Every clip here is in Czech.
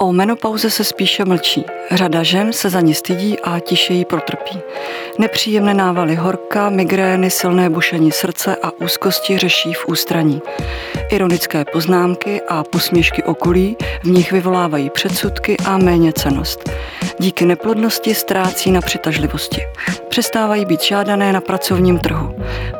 O menopauze se spíše mlčí. Řada žen se za ní stydí a tiše jí protrpí. Nepříjemné návaly horka, migrény, silné bušení srdce a úzkosti řeší v ústraní. Ironické poznámky a posměšky okolí v nich vyvolávají předsudky a méně cenost. Díky neplodnosti ztrácí na přitažlivosti. Přestávají být žádané na pracovním trhu.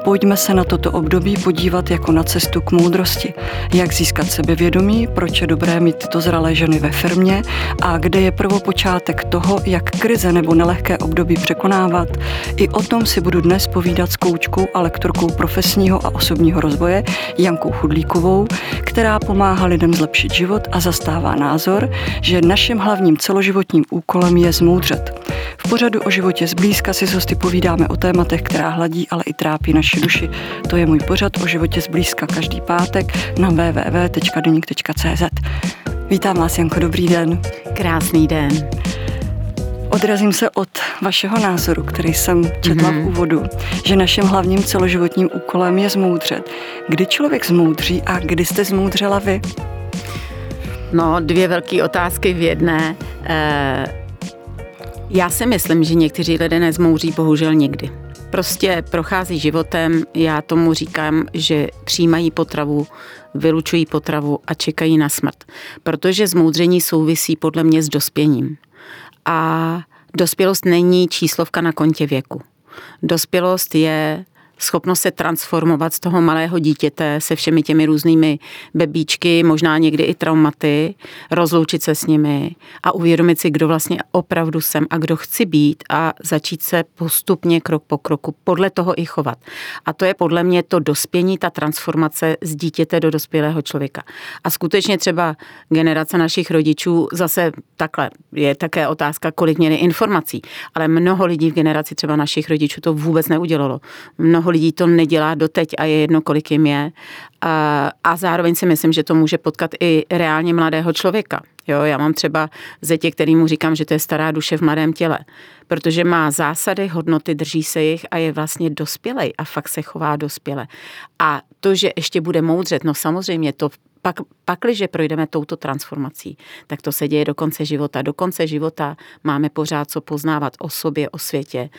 Pojďme se na toto období podívat jako na cestu k moudrosti. Jak získat sebevědomí, proč je dobré mít tyto zralé ženy ve firmě a kde je prvopočátek toho, jak krize nebo nelehké období překonávat. I o tom si budu dnes povídat s koučkou a lektorkou profesního a osobního rozvoje Jankou Chudlíkovou, která pomáhá lidem zlepšit život a zastává názor, že naším hlavním celoživotním úkolem je zmoudřet. V pořadu o životě zblízka si s hosty povídáme o tématech, která hladí, ale i trápí naši duši. To je můj pořad o životě zblízka každý pátek na www.denik.cz. Vítám vás, Janko, dobrý den. Krásný den. Odrazím se od vašeho názoru, který jsem četla mm-hmm. v mhm. úvodu, že naším hlavním celoživotním úkolem je zmoudřet. Kdy člověk zmoudří a kdy jste zmoudřela vy? No, dvě velké otázky v jedné. E, já si myslím, že někteří lidé nezmouří bohužel nikdy. Prostě prochází životem, já tomu říkám, že přijímají potravu, vylučují potravu a čekají na smrt. Protože zmoudření souvisí podle mě s dospěním. A dospělost není číslovka na kontě věku. Dospělost je schopnost se transformovat z toho malého dítěte se všemi těmi různými bebíčky, možná někdy i traumaty, rozloučit se s nimi a uvědomit si, kdo vlastně opravdu jsem a kdo chci být a začít se postupně krok po kroku podle toho i chovat. A to je podle mě to dospění, ta transformace z dítěte do dospělého člověka. A skutečně třeba generace našich rodičů zase takhle je také otázka, kolik měli informací, ale mnoho lidí v generaci třeba našich rodičů to vůbec neudělalo. Mnoho mnoho lidí to nedělá doteď a je jedno, kolik jim je. A, a zároveň si myslím, že to může potkat i reálně mladého člověka. Jo, já mám třeba zetě, kterýmu říkám, že to je stará duše v mladém těle, protože má zásady, hodnoty, drží se jich a je vlastně dospělej a fakt se chová dospěle. A to, že ještě bude moudřet, no samozřejmě to pak, pakliže projdeme touto transformací, tak to se děje do konce života. Do konce života máme pořád co poznávat o sobě, o světě,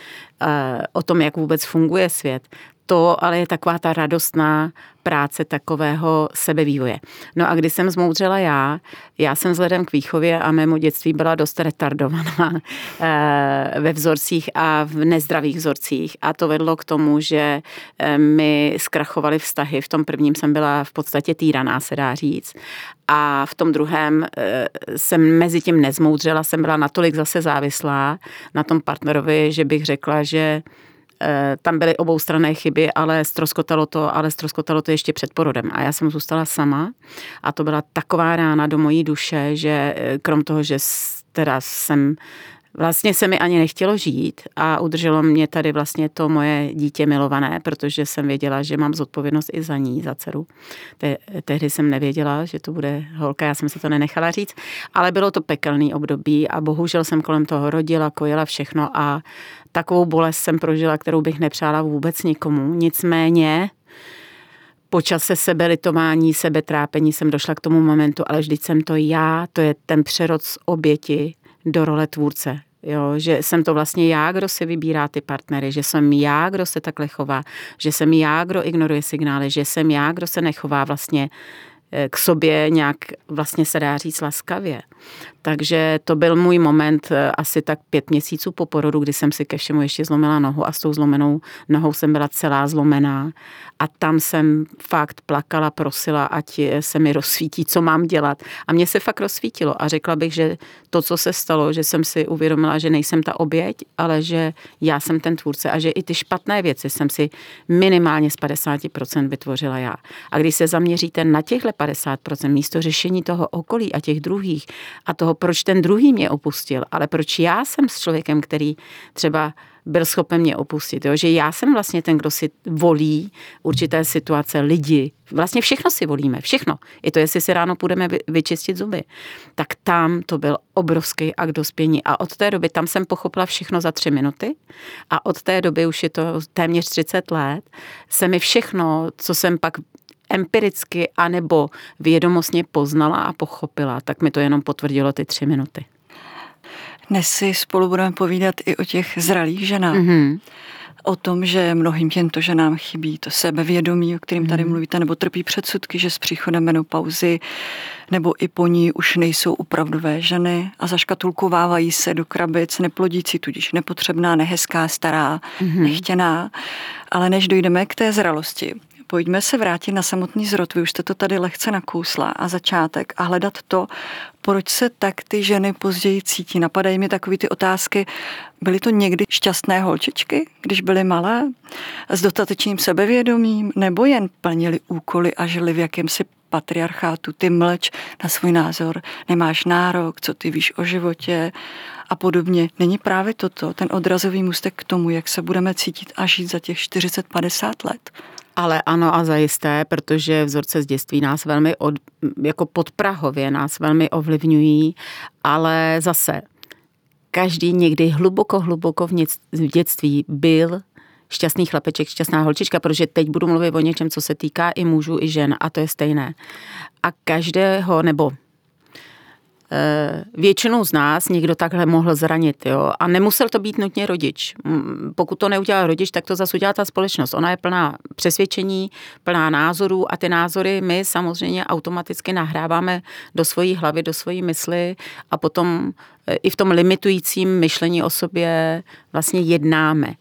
eh, o tom, jak vůbec funguje svět to ale je taková ta radostná práce takového sebevývoje. No a když jsem zmoudřela já, já jsem vzhledem k výchově a mému dětství byla dost retardovaná eh, ve vzorcích a v nezdravých vzorcích a to vedlo k tomu, že eh, mi zkrachovaly vztahy. V tom prvním jsem byla v podstatě týraná, se dá říct. A v tom druhém eh, jsem mezi tím nezmoudřela, jsem byla natolik zase závislá na tom partnerovi, že bych řekla, že tam byly oboustranné chyby, ale stroskotalo to, ale stroskotalo to ještě před porodem. A já jsem zůstala sama a to byla taková rána do mojí duše, že eh, krom toho, že teda jsem Vlastně se mi ani nechtělo žít a udrželo mě tady vlastně to moje dítě milované, protože jsem věděla, že mám zodpovědnost i za ní, za dceru. Te, tehdy jsem nevěděla, že to bude holka, já jsem se to nenechala říct, ale bylo to pekelný období a bohužel jsem kolem toho rodila, kojila všechno a takovou bolest jsem prožila, kterou bych nepřála vůbec nikomu. Nicméně po čase sebelitování, sebetrápení jsem došla k tomu momentu, ale vždyť jsem to já, to je ten přerod z oběti do role tvůrce. Jo, že jsem to vlastně já, kdo si vybírá ty partnery, že jsem já, kdo se takhle chová, že jsem já, kdo ignoruje signály, že jsem já, kdo se nechová vlastně k sobě nějak vlastně se dá říct laskavě. Takže to byl můj moment eh, asi tak pět měsíců po porodu, kdy jsem si ke všemu ještě zlomila nohu a s tou zlomenou nohou jsem byla celá zlomená. A tam jsem fakt plakala, prosila, ať se mi rozsvítí, co mám dělat. A mě se fakt rozsvítilo a řekla bych, že to, co se stalo, že jsem si uvědomila, že nejsem ta oběť, ale že já jsem ten tvůrce a že i ty špatné věci jsem si minimálně z 50% vytvořila já. A když se zaměříte na těchto 50% místo řešení toho okolí a těch druhých a toho proč ten druhý mě opustil, ale proč já jsem s člověkem, který třeba byl schopen mě opustit. Jo? Že já jsem vlastně ten, kdo si volí určité situace, lidi. Vlastně všechno si volíme, všechno. I to, jestli si ráno půjdeme vyčistit zuby. Tak tam to byl obrovský akt dospění. A od té doby tam jsem pochopila všechno za tři minuty. A od té doby, už je to téměř 30 let, se mi všechno, co jsem pak empiricky anebo vědomostně poznala a pochopila, tak mi to jenom potvrdilo ty tři minuty. Dnes si spolu budeme povídat i o těch zralých ženách. Mm-hmm o tom, že mnohým těmto ženám chybí to sebevědomí, o kterým tady mhm. mluvíte, nebo trpí předsudky, že s příchodem menopauzy nebo i po ní už nejsou opravdové ženy a zaškatulkovávají se do krabic neplodící, tudíž nepotřebná, nehezká, stará, mm-hmm. nechtěná. Ale než dojdeme k té zralosti, pojďme se vrátit na samotný zrod, vy už jste to tady lehce nakousla a začátek a hledat to, proč se tak ty ženy později cítí. Napadají mi takové ty otázky, byly to někdy šťastné holčičky, když byly malé, s dostatečným sebevědomím, nebo jen plnili úkoly a žili v jakémsi patriarchátu, ty mlč na svůj názor, nemáš nárok, co ty víš o životě a podobně. Není právě toto ten odrazový můstek k tomu, jak se budeme cítit a žít za těch 40-50 let? Ale ano a zajisté, protože vzorce z dětství nás velmi od, jako podprahově nás velmi ovlivňují, ale zase každý někdy hluboko, hluboko v, dětství byl šťastný chlapeček, šťastná holčička, protože teď budu mluvit o něčem, co se týká i mužů, i žen a to je stejné. A každého, nebo Eh, většinu z nás někdo takhle mohl zranit. Jo? A nemusel to být nutně rodič. Pokud to neudělal rodič, tak to zase udělá ta společnost. Ona je plná přesvědčení, plná názorů a ty názory my samozřejmě automaticky nahráváme do svojí hlavy, do svojí mysli a potom eh, i v tom limitujícím myšlení o sobě vlastně jednáme.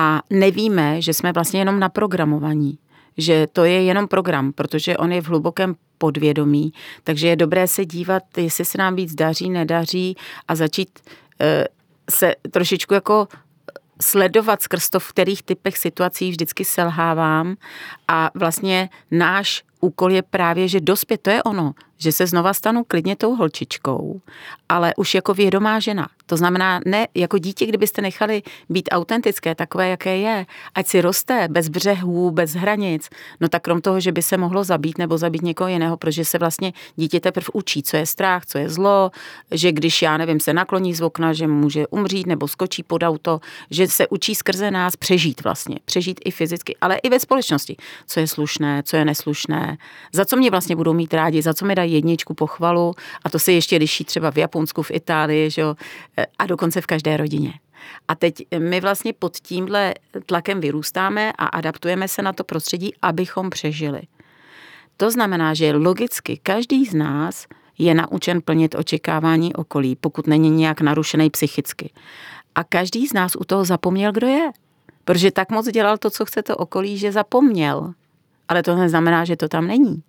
A nevíme, že jsme vlastně jenom naprogramovaní že to je jenom program, protože on je v hlubokém podvědomí, takže je dobré se dívat, jestli se nám víc daří, nedaří a začít eh, se trošičku jako sledovat skrz to, v kterých typech situací vždycky selhávám. A vlastně náš úkol je právě, že dospět, to je ono, že se znova stanu klidně tou holčičkou, ale už jako vědomá žena. To znamená, ne jako dítě, kdybyste nechali být autentické, takové, jaké je, ať si roste bez břehů, bez hranic, no tak krom toho, že by se mohlo zabít nebo zabít někoho jiného, protože se vlastně dítě teprve učí, co je strach, co je zlo, že když, já nevím, se nakloní z okna, že může umřít nebo skočí pod auto, že se učí skrze nás přežít vlastně, přežít i fyzicky, ale i ve společnosti, co je slušné, co je neslušné, za co mě vlastně budou mít rádi, za co mi dají jedničku pochvalu a to se ještě liší třeba v Japonsku, v Itálii, že jo, a dokonce v každé rodině. A teď my vlastně pod tímhle tlakem vyrůstáme a adaptujeme se na to prostředí, abychom přežili. To znamená, že logicky každý z nás je naučen plnit očekávání okolí, pokud není nějak narušený psychicky. A každý z nás u toho zapomněl, kdo je. Protože tak moc dělal to, co chce to okolí, že zapomněl. Ale to neznamená, že to tam není.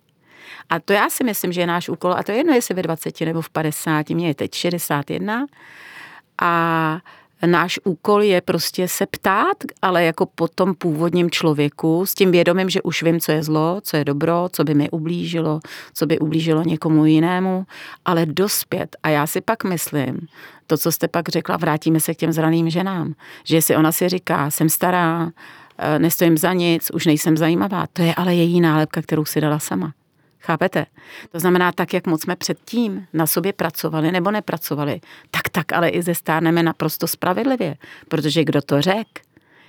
A to já si myslím, že je náš úkol, a to je jedno, jestli ve 20 nebo v 50, mě je teď 61, a náš úkol je prostě se ptát, ale jako po tom původním člověku, s tím vědomím, že už vím, co je zlo, co je dobro, co by mi ublížilo, co by ublížilo někomu jinému, ale dospět. A já si pak myslím, to, co jste pak řekla, vrátíme se k těm zraným ženám, že si ona si říká, jsem stará, eh, nestojím za nic, už nejsem zajímavá. To je ale její nálepka, kterou si dala sama. Chápete? To znamená, tak, jak moc jsme předtím na sobě pracovali nebo nepracovali, tak tak ale i zestárneme naprosto spravedlivě. Protože kdo to řek?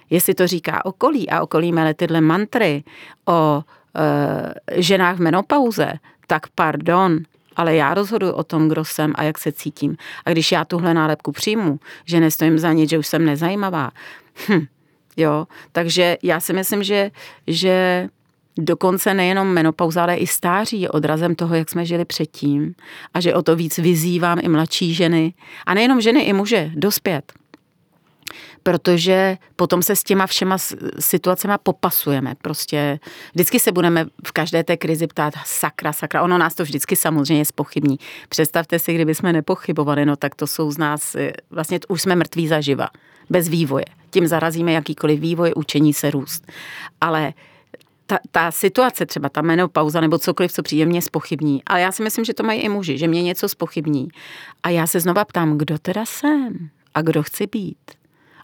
Jestli to říká okolí a okolí mele tyhle mantry o e, ženách v menopauze, tak pardon, ale já rozhoduji o tom, kdo jsem a jak se cítím. A když já tuhle nálepku přijmu, že nestojím za nic, že už jsem nezajímavá, hm, jo, takže já si myslím, že, že Dokonce nejenom menopauza, ale i stáří je odrazem toho, jak jsme žili předtím a že o to víc vyzývám i mladší ženy a nejenom ženy, i muže, dospět. Protože potom se s těma všema situacemi popasujeme. Prostě vždycky se budeme v každé té krizi ptát sakra, sakra. Ono nás to vždycky samozřejmě spochybní. Představte si, kdyby jsme nepochybovali, no tak to jsou z nás, eh, vlastně už jsme mrtví zaživa, bez vývoje. Tím zarazíme jakýkoliv vývoj, učení se růst. Ale ta, ta situace, třeba ta menopauza nebo cokoliv, co přijde, mě spochybní. Ale já si myslím, že to mají i muži, že mě něco spochybní. A já se znova ptám, kdo teda jsem a kdo chci být.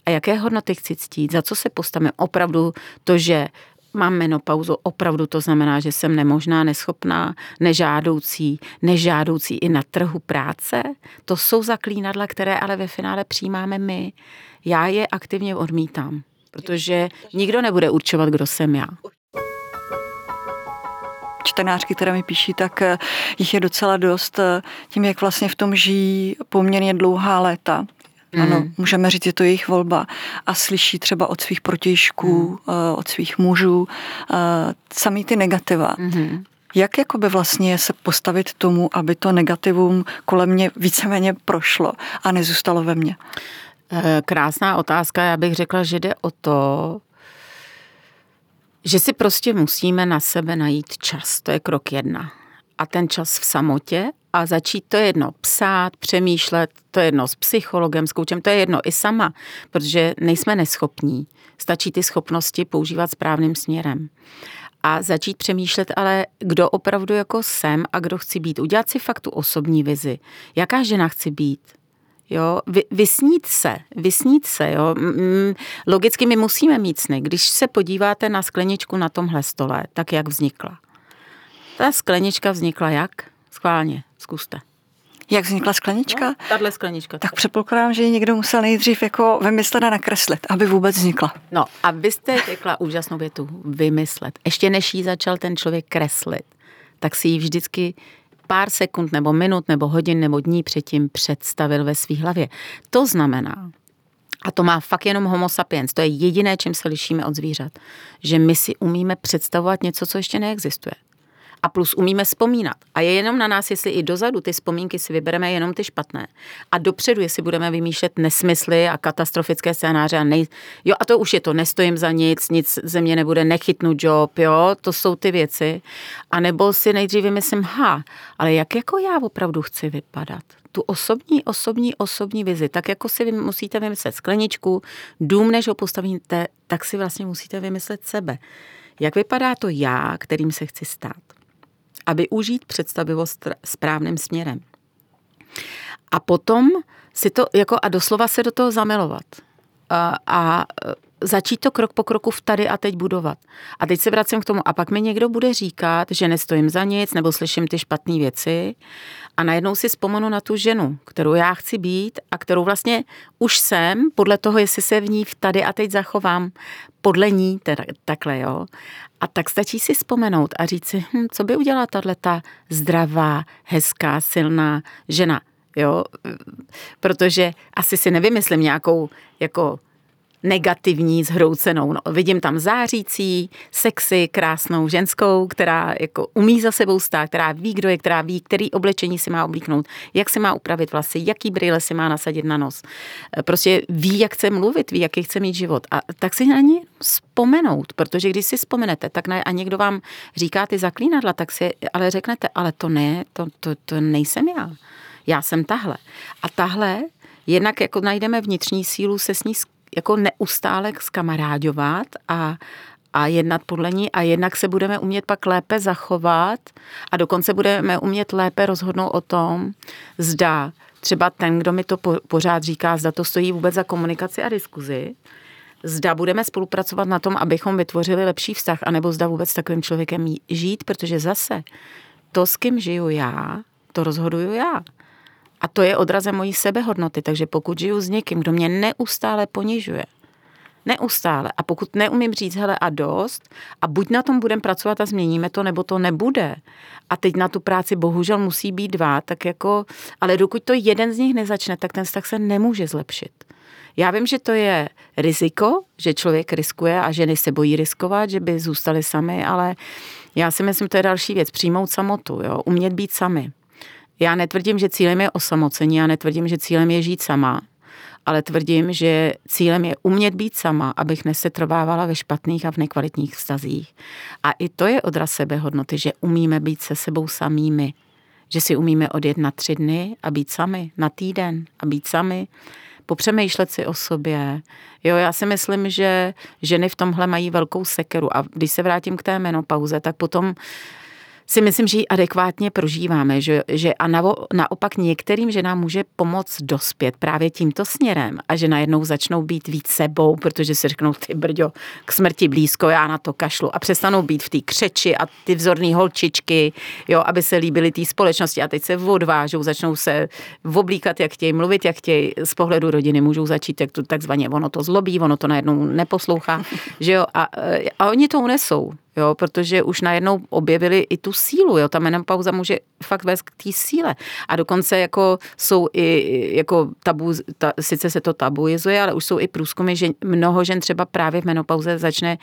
A jaké hodnoty chci ctít, za co se postavím. Opravdu to, že mám menopauzu, opravdu to znamená, že jsem nemožná, neschopná, nežádoucí, nežádoucí i na trhu práce. To jsou zaklínadla, které ale ve finále přijímáme my. Já je aktivně odmítám, protože nikdo nebude určovat, kdo jsem já. Čtenářky, které mi píší, tak eh, jich je docela dost eh, tím, jak vlastně v tom žijí poměrně dlouhá léta. Mm. Ano, můžeme říct, je to jejich volba. A slyší třeba od svých protějšků, mm. od svých mužů, samý ty negativa. Mm. Jak jakoby vlastně se postavit tomu, aby to negativum kolem mě víceméně prošlo a nezůstalo ve mně? Krásná otázka. Já bych řekla, že jde o to, že si prostě musíme na sebe najít čas. To je krok jedna. A ten čas v samotě a začít to jedno psát, přemýšlet, to je jedno s psychologem, s koučem, to je jedno i sama, protože nejsme neschopní. Stačí ty schopnosti používat správným směrem. A začít přemýšlet, ale kdo opravdu jako jsem a kdo chci být. Udělat si fakt tu osobní vizi. Jaká žena chci být? Jo, vy, vysnít se, vysnít se, jo. Logicky my musíme mít sny. Když se podíváte na skleničku na tomhle stole, tak jak vznikla? Ta sklenička vznikla jak? Schválně, zkuste. Jak vznikla sklenička? No, tahle sklenička. Tak předpokládám, že ji někdo musel nejdřív jako vymyslet a nakreslit, aby vůbec vznikla. No a vy jste řekla úžasnou větu, vymyslet. Ještě než ji začal ten člověk kreslit, tak si ji vždycky pár sekund nebo minut nebo hodin nebo dní předtím představil ve své hlavě. To znamená, a to má fakt jenom homo sapiens, to je jediné, čím se lišíme od zvířat, že my si umíme představovat něco, co ještě neexistuje a plus umíme vzpomínat. A je jenom na nás, jestli i dozadu ty vzpomínky si vybereme jenom ty špatné. A dopředu, jestli budeme vymýšlet nesmysly a katastrofické scénáře a nej... Jo, a to už je to, nestojím za nic, nic ze mě nebude, nechytnu job, jo, to jsou ty věci. A nebo si nejdřív vymyslím, ha, ale jak jako já opravdu chci vypadat? tu osobní, osobní, osobní vizi, tak jako si vy musíte vymyslet skleničku, dům, než ho postavíte, tak si vlastně musíte vymyslet sebe. Jak vypadá to já, kterým se chci stát? A využít představivost správným směrem. A potom si to, jako a doslova se do toho zamilovat. A, a začít to krok po kroku v tady a teď budovat. A teď se vracím k tomu. A pak mi někdo bude říkat, že nestojím za nic, nebo slyším ty špatné věci. A najednou si vzpomenu na tu ženu, kterou já chci být a kterou vlastně už jsem, podle toho, jestli se v ní v tady a teď zachovám, podle ní teda, takhle, jo. A tak stačí si vzpomenout a říct si, hm, co by udělala tahle ta zdravá, hezká, silná žena, jo. Protože asi si nevymyslím nějakou jako negativní, zhroucenou. No, vidím tam zářící, sexy, krásnou ženskou, která jako umí za sebou stát, která ví, kdo je, která ví, který oblečení si má oblíknout, jak si má upravit vlasy, jaký brýle si má nasadit na nos. Prostě ví, jak chce mluvit, ví, jaký chce mít život. A tak si na ní vzpomenout, protože když si vzpomenete, tak ne, a někdo vám říká ty zaklínadla, tak si ale řeknete, ale to ne, to, to, to nejsem já. Já jsem tahle. A tahle jednak jako najdeme vnitřní sílu se s ní jako neustále skamarádovat a, a jednat podle ní a jednak se budeme umět pak lépe zachovat a dokonce budeme umět lépe rozhodnout o tom, zda třeba ten, kdo mi to pořád říká, zda to stojí vůbec za komunikaci a diskuzi, zda budeme spolupracovat na tom, abychom vytvořili lepší vztah, anebo zda vůbec takovým člověkem žít, protože zase to, s kým žiju já, to rozhoduju já. A to je odrazem mojí sebehodnoty, takže pokud žiju s někým, kdo mě neustále ponižuje, neustále, a pokud neumím říct, hele a dost, a buď na tom budeme pracovat a změníme to, nebo to nebude. A teď na tu práci bohužel musí být dva, tak jako, ale dokud to jeden z nich nezačne, tak ten vztah se nemůže zlepšit. Já vím, že to je riziko, že člověk riskuje a ženy se bojí riskovat, že by zůstali sami, ale já si myslím, to je další věc, přijmout samotu, jo? umět být sami. Já netvrdím, že cílem je osamocení, já netvrdím, že cílem je žít sama, ale tvrdím, že cílem je umět být sama, abych nesetrvávala ve špatných a v nekvalitních vztazích. A i to je odraz sebehodnoty, že umíme být se sebou samými. Že si umíme odjet na tři dny a být sami, na týden a být sami, popřemýšlet si o sobě. Jo, já si myslím, že ženy v tomhle mají velkou sekeru a když se vrátím k té menopauze, tak potom si myslím, že ji adekvátně prožíváme, že, že a navo, naopak některým ženám může pomoct dospět právě tímto směrem a že najednou začnou být víc sebou, protože si řeknou, ty brďo, k smrti blízko, já na to kašlu. A přestanou být v té křeči a ty vzorné holčičky, jo, aby se líbily té společnosti. A teď se odvážou, začnou se oblíkat, jak chtějí, mluvit, jak chtějí, z pohledu rodiny můžou začít, jak to takzvaně, ono to zlobí, ono to najednou neposlouchá, že jo, a, a oni to unesou, jo, protože už najednou objevili i tu sílu, jo, ta menopauza může fakt vést k té síle. A dokonce jako jsou i jako tabu, ta, sice se to tabuizuje, ale už jsou i průzkumy, že mnoho žen třeba právě v menopauze začne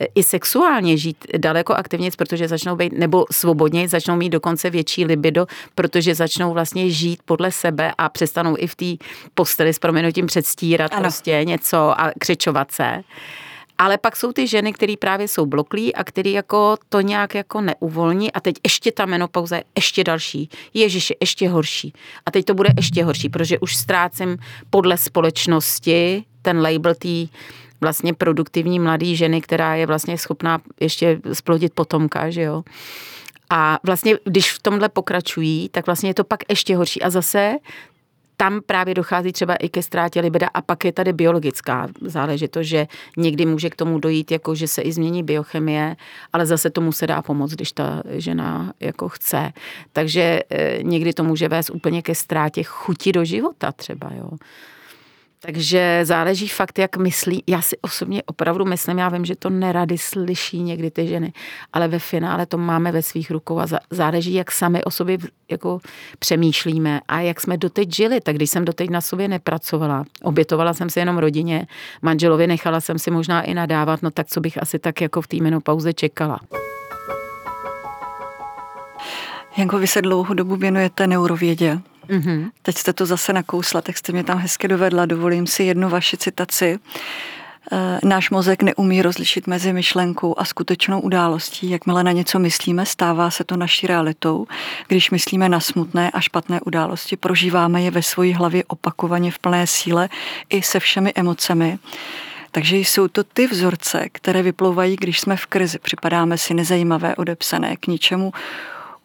e, i sexuálně žít daleko aktivněji, protože začnou být, nebo svobodně, začnou mít dokonce větší libido, protože začnou vlastně žít podle sebe a přestanou i v té posteli s proměnutím předstírat ano. prostě něco a křičovat se. Ale pak jsou ty ženy, které právě jsou bloklí a který jako to nějak jako neuvolní a teď ještě ta menopauza je ještě další. Ježiš, je ještě horší. A teď to bude ještě horší, protože už ztrácím podle společnosti ten label té vlastně produktivní mladé ženy, která je vlastně schopná ještě splodit potomka, že jo. A vlastně, když v tomhle pokračují, tak vlastně je to pak ještě horší. A zase tam právě dochází třeba i ke ztrátě libida a pak je tady biologická záležitost, že někdy může k tomu dojít, jako že se i změní biochemie, ale zase tomu se dá pomoct, když ta žena jako chce. Takže e, někdy to může vést úplně ke ztrátě chuti do života třeba, jo. Takže záleží fakt, jak myslí. Já si osobně opravdu myslím, já vím, že to nerady slyší někdy ty ženy, ale ve finále to máme ve svých rukou a záleží, jak sami o sobě jako přemýšlíme a jak jsme doteď žili. Tak když jsem doteď na sobě nepracovala, obětovala jsem si jenom rodině, manželovi nechala jsem si možná i nadávat, no tak co bych asi tak jako v té menopauze čekala. Janko, vy se dlouhou dobu věnujete neurovědě. Mm-hmm. Teď jste to zase nakousla, tak jste mě tam hezky dovedla. Dovolím si jednu vaši citaci. E, náš mozek neumí rozlišit mezi myšlenkou a skutečnou událostí. Jakmile na něco myslíme, stává se to naší realitou. Když myslíme na smutné a špatné události, prožíváme je ve své hlavě opakovaně v plné síle i se všemi emocemi. Takže jsou to ty vzorce, které vyplouvají, když jsme v krizi. Připadáme si nezajímavé, odepsané k ničemu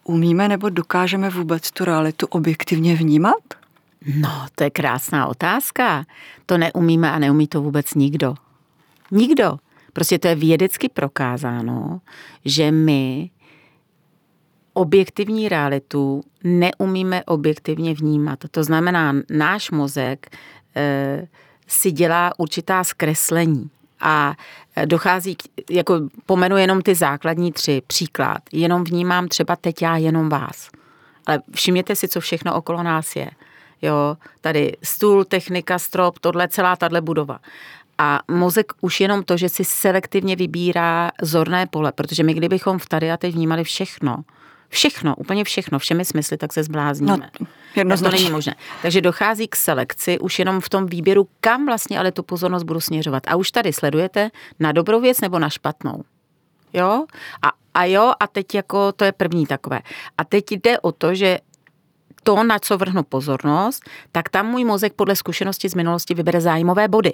umíme nebo dokážeme vůbec tu realitu objektivně vnímat? No, to je krásná otázka. To neumíme a neumí to vůbec nikdo. Nikdo. Prostě to je vědecky prokázáno, že my objektivní realitu neumíme objektivně vnímat. To znamená, náš mozek e, si dělá určitá zkreslení a dochází, k, jako pomenu jenom ty základní tři, příklad, jenom vnímám třeba teď já jenom vás. Ale všimněte si, co všechno okolo nás je. Jo, tady stůl, technika, strop, tohle, celá tahle budova. A mozek už jenom to, že si selektivně vybírá zorné pole, protože my kdybychom v tady a teď vnímali všechno, všechno, úplně všechno, všemi smysly, tak se zblázníme. No, jednoznačně. To není možné. Takže dochází k selekci už jenom v tom výběru, kam vlastně ale tu pozornost budu směřovat. A už tady sledujete na dobrou věc nebo na špatnou. Jo? A, a jo, a teď jako to je první takové. A teď jde o to, že to, na co vrhnu pozornost, tak tam můj mozek podle zkušenosti z minulosti vybere zájmové body.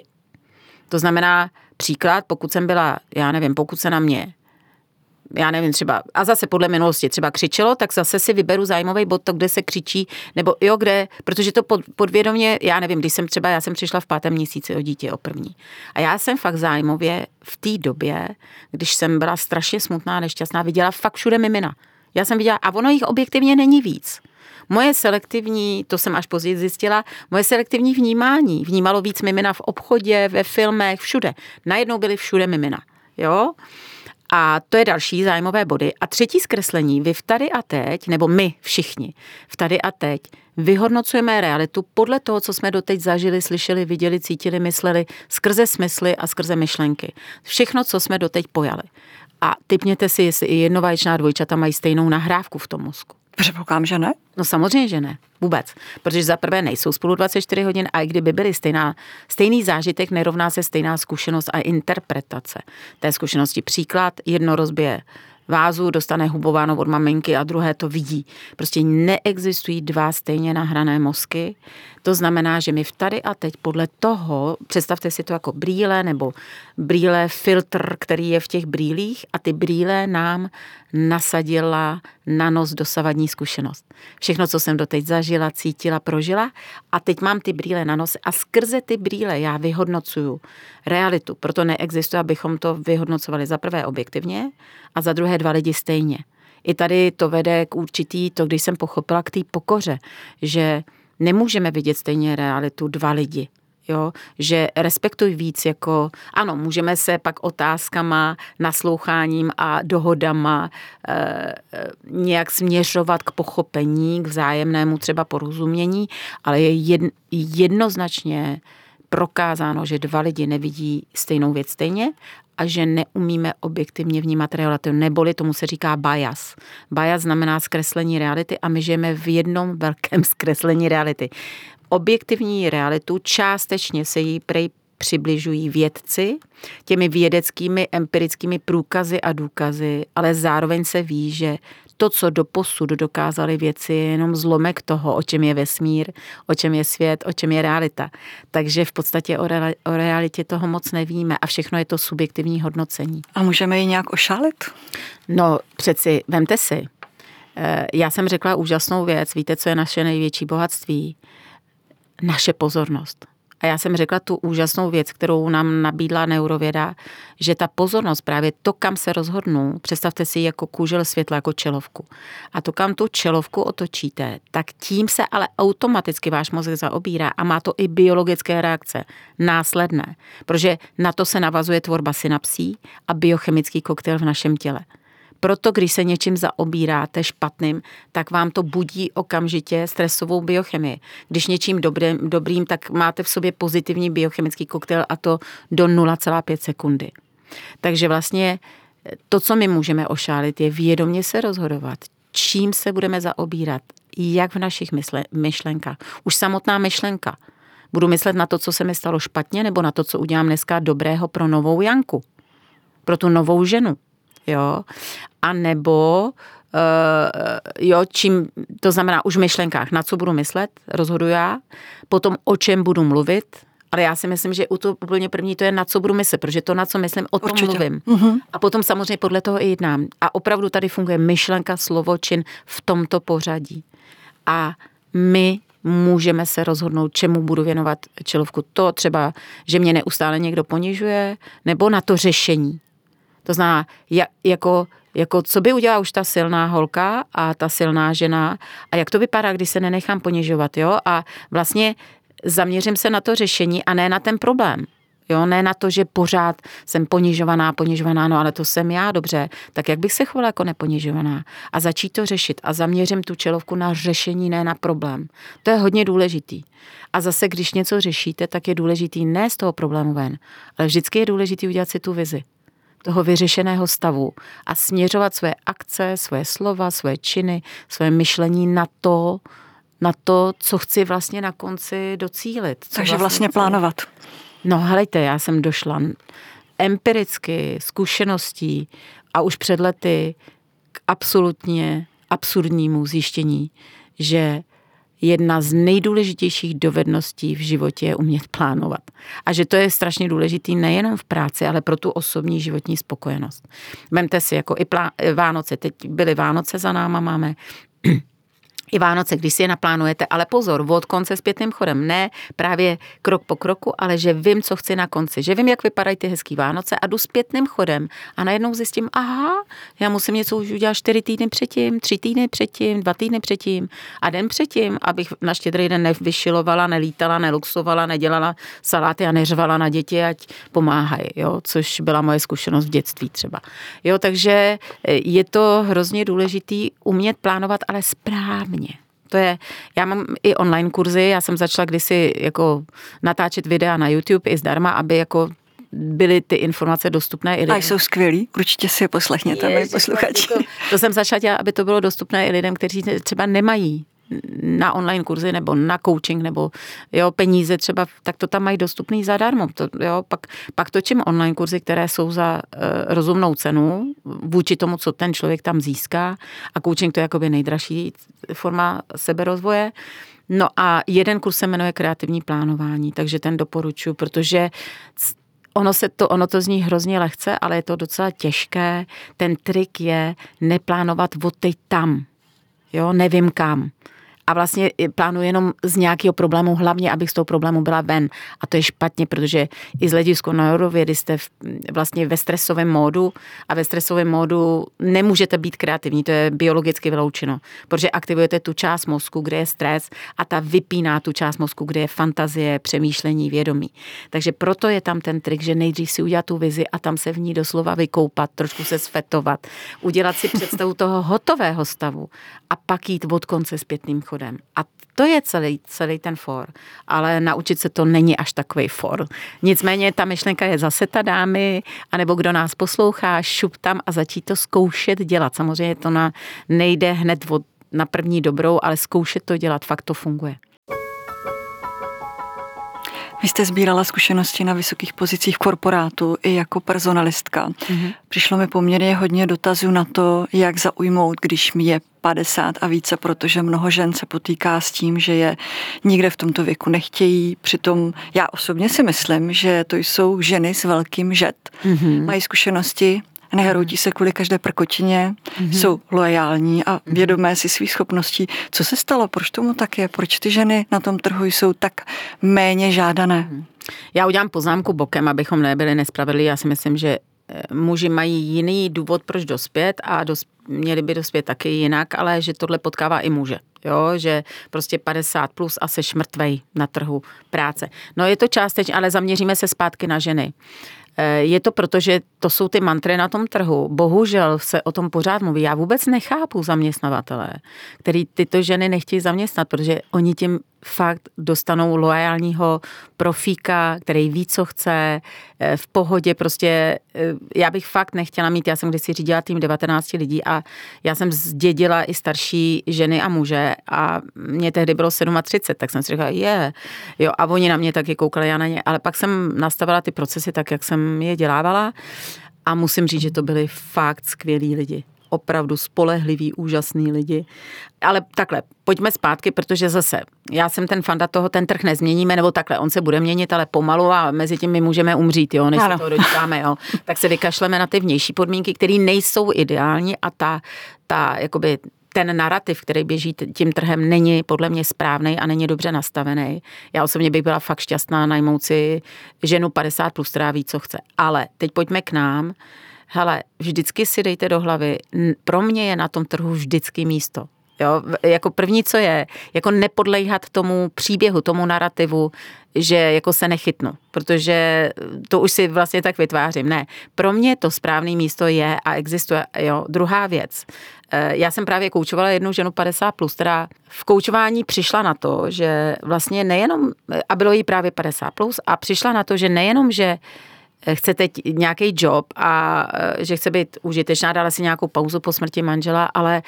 To znamená, příklad, pokud jsem byla, já nevím, pokud se na mě já nevím, třeba, a zase podle minulosti třeba křičelo, tak zase si vyberu zájmový bod, to, kde se křičí, nebo jo, kde, protože to pod, podvědomě, já nevím, když jsem třeba, já jsem přišla v pátém měsíci o dítě o první. A já jsem fakt zájmově v té době, když jsem byla strašně smutná, nešťastná, viděla fakt všude mimina. Já jsem viděla, a ono jich objektivně není víc. Moje selektivní, to jsem až později zjistila, moje selektivní vnímání vnímalo víc mimina v obchodě, ve filmech, všude. Najednou byly všude mimina. Jo? A to je další zájmové body. A třetí zkreslení, vy v tady a teď, nebo my všichni v tady a teď, vyhodnocujeme realitu podle toho, co jsme doteď zažili, slyšeli, viděli, cítili, mysleli, skrze smysly a skrze myšlenky. Všechno, co jsme doteď pojali. A typněte si, jestli i jednovaječná dvojčata mají stejnou nahrávku v tom mozku. Předpokládám, že ne. No samozřejmě, že ne. Vůbec. Protože za prvé nejsou spolu 24 hodin a i kdyby byly stejná, stejný zážitek, nerovná se stejná zkušenost a interpretace té zkušenosti. Příklad, jedno rozbije vázu, dostane hubováno od maminky a druhé to vidí. Prostě neexistují dva stejně nahrané mozky. To znamená, že my v tady a teď podle toho, představte si to jako brýle nebo brýle filtr, který je v těch brýlích a ty brýle nám nasadila na nos dosavadní zkušenost. Všechno, co jsem doteď zažila, cítila, prožila a teď mám ty brýle na nose a skrze ty brýle já vyhodnocuju realitu. Proto neexistuje, abychom to vyhodnocovali za prvé objektivně a za druhé dva lidi stejně. I tady to vede k určitý, to když jsem pochopila k té pokoře, že nemůžeme vidět stejně realitu dva lidi. Jo? Že respektuj víc jako, ano, můžeme se pak otázkama, nasloucháním a dohodama e, nějak směřovat k pochopení, k vzájemnému třeba porozumění, ale je jed, jednoznačně prokázáno, že dva lidi nevidí stejnou věc stejně a že neumíme objektivně vnímat realitu, neboli tomu se říká bias. Bias znamená zkreslení reality a my žijeme v jednom velkém zkreslení reality. Objektivní realitu částečně se jí prej přibližují vědci těmi vědeckými empirickými průkazy a důkazy, ale zároveň se ví, že to, co do posud dokázali věci, je jenom zlomek toho, o čem je vesmír, o čem je svět, o čem je realita. Takže v podstatě o, re- o realitě toho moc nevíme a všechno je to subjektivní hodnocení. A můžeme ji nějak ošálit? No přeci, vemte si, eh, já jsem řekla úžasnou věc, víte, co je naše největší bohatství? Naše pozornost. A já jsem řekla tu úžasnou věc, kterou nám nabídla neurověda, že ta pozornost, právě to, kam se rozhodnu, představte si jako kůžel světla, jako čelovku. A to, kam tu čelovku otočíte, tak tím se ale automaticky váš mozek zaobírá a má to i biologické reakce následné, protože na to se navazuje tvorba synapsí a biochemický koktejl v našem těle. Proto, když se něčím zaobíráte špatným, tak vám to budí okamžitě stresovou biochemii. Když něčím dobrým, dobrým tak máte v sobě pozitivní biochemický koktejl a to do 0,5 sekundy. Takže vlastně to, co my můžeme ošálit, je vědomě se rozhodovat, čím se budeme zaobírat, jak v našich mysle, myšlenkách. Už samotná myšlenka. Budu myslet na to, co se mi stalo špatně, nebo na to, co udělám dneska dobrého pro novou Janku, pro tu novou ženu jo, a nebo Uh, jo, čím, to znamená už v myšlenkách, na co budu myslet, rozhoduji já, potom o čem budu mluvit, ale já si myslím, že u to úplně první to je na co budu myslet, protože to, na co myslím, o tom Určitě. mluvím. Uh-huh. A potom samozřejmě podle toho i jednám. A opravdu tady funguje myšlenka, slovo, čin v tomto pořadí. A my můžeme se rozhodnout, čemu budu věnovat čelovku. To třeba, že mě neustále někdo ponižuje, nebo na to řešení. To znamená, jako, jako co by udělala už ta silná holka a ta silná žena a jak to vypadá, když se nenechám ponižovat, jo? A vlastně zaměřím se na to řešení a ne na ten problém. Jo, ne na to, že pořád jsem ponižovaná, ponižovaná, no ale to jsem já, dobře, tak jak bych se chovala jako neponižovaná a začít to řešit a zaměřím tu čelovku na řešení, ne na problém. To je hodně důležitý. A zase, když něco řešíte, tak je důležitý ne z toho problému ven, ale vždycky je důležitý udělat si tu vizi toho vyřešeného stavu a směřovat své akce, své slova, své činy, své myšlení na to, na to, co chci vlastně na konci docílit. Co Takže vlastně, vlastně plánovat. No helejte, já jsem došla empiricky, zkušeností a už před lety k absolutně absurdnímu zjištění, že jedna z nejdůležitějších dovedností v životě je umět plánovat. A že to je strašně důležitý nejenom v práci, ale pro tu osobní životní spokojenost. Vemte si, jako i plá- Vánoce, teď byly Vánoce za náma, máme i Vánoce, když si je naplánujete, ale pozor, od konce zpětným chodem, ne právě krok po kroku, ale že vím, co chci na konci, že vím, jak vypadají ty hezký Vánoce a jdu zpětným chodem. A najednou zjistím, aha, já musím něco už udělat čtyři týdny předtím, tři týdny předtím, dva týdny předtím a den předtím, abych na štědrý den nevyšilovala, nelítala, neluxovala, nedělala saláty a neřvala na děti, ať pomáhají, jo, což byla moje zkušenost v dětství třeba. Jo, takže je to hrozně důležitý umět plánovat, ale správně to je, já mám i online kurzy, já jsem začala kdysi jako natáčet videa na YouTube i zdarma, aby jako byly ty informace dostupné i lidem. A jsou skvělí, určitě si je poslechněte, my posluchači. To, to jsem začala dělat, aby to bylo dostupné i lidem, kteří třeba nemají na online kurzy nebo na coaching nebo jo, peníze třeba, tak to tam mají dostupný zadarmo. To, jo, pak, pak točím online kurzy, které jsou za uh, rozumnou cenu vůči tomu, co ten člověk tam získá a coaching to je jakoby nejdražší forma seberozvoje. No a jeden kurz se jmenuje kreativní plánování, takže ten doporučuji, protože ono, se to, ono to zní hrozně lehce, ale je to docela těžké. Ten trik je neplánovat od teď tam. Jo, nevím kam a vlastně plánuje jenom z nějakého problému, hlavně, abych z toho problému byla ven. A to je špatně, protože i z hlediska neurovědy jste vlastně ve stresovém módu a ve stresovém módu nemůžete být kreativní, to je biologicky vyloučeno, protože aktivujete tu část mozku, kde je stres a ta vypíná tu část mozku, kde je fantazie, přemýšlení, vědomí. Takže proto je tam ten trik, že nejdřív si udělat tu vizi a tam se v ní doslova vykoupat, trošku se sfetovat, udělat si představu toho hotového stavu a pak jít od konce zpětným chodem. A to je celý, celý ten for. Ale naučit se to není až takový for. Nicméně ta myšlenka je zase ta dámy, anebo kdo nás poslouchá, šup tam a začít to zkoušet dělat. Samozřejmě to na, nejde hned od, na první dobrou, ale zkoušet to dělat, fakt to funguje. Vy jste sbírala zkušenosti na vysokých pozicích v korporátu i jako personalistka. Mm-hmm. Přišlo mi poměrně hodně dotazů na to, jak zaujmout, když mi je 50 a více, protože mnoho žen se potýká s tím, že je nikde v tomto věku nechtějí. Přitom já osobně si myslím, že to jsou ženy s velkým žet. Mm-hmm. Mají zkušenosti, nehroutí se kvůli každé prkočině, mm-hmm. jsou loajální a mhm. vědomé si svých schopností. Co se stalo? Proč tomu tak je? Proč ty ženy na tom trhu jsou tak méně žádané? Mm-hmm. Já udělám poznámku bokem, abychom nebyli nespravedliví. Já si myslím, že eh, muži mají jiný důvod, proč dospět a dos, měli by dospět taky jinak, ale že tohle potkává i muže. Jo, že prostě 50 plus a seš mrtvej na trhu práce. No je to částečně, ale zaměříme se zpátky na ženy. Eh, je to proto, že to jsou ty mantry na tom trhu. Bohužel se o tom pořád mluví. Já vůbec nechápu zaměstnavatele, který tyto ženy nechtějí zaměstnat, protože oni tím fakt dostanou loajálního profíka, který ví, co chce, eh, v pohodě prostě, eh, já bych fakt nechtěla mít, já jsem kdysi řídila tým 19 lidí a já jsem zdědila i starší ženy a muže a mě tehdy bylo 37, tak jsem si říkala, je, jo, a oni na mě taky koukali, já na ně, ale pak jsem nastavila ty procesy tak, jak jsem je dělávala a musím říct, že to byli fakt skvělí lidi opravdu spolehliví, úžasní lidi. Ale takhle, pojďme zpátky, protože zase, já jsem ten fanda toho, ten trh nezměníme, nebo takhle, on se bude měnit, ale pomalu a mezi tím my můžeme umřít, jo, než ano. se toho dočkáme, jo. Tak se vykašleme na ty vnější podmínky, které nejsou ideální a ta, ta, jakoby, ten narrativ, který běží tím trhem, není podle mě správný a není dobře nastavený. Já osobně bych byla fakt šťastná najmout si ženu 50 plus, která ví, co chce. Ale teď pojďme k nám hele, vždycky si dejte do hlavy, pro mě je na tom trhu vždycky místo. Jo, jako první, co je, jako nepodlejhat tomu příběhu, tomu narrativu, že jako se nechytnu, protože to už si vlastně tak vytvářím. Ne, pro mě to správné místo je a existuje. Jo. Druhá věc, eh, já jsem právě koučovala jednu ženu 50+, plus, která v koučování přišla na to, že vlastně nejenom, a bylo jí právě 50+, plus, a přišla na to, že nejenom, že teď nějaký job a e, že chce být užitečná, dala si nějakou pauzu po smrti manžela, ale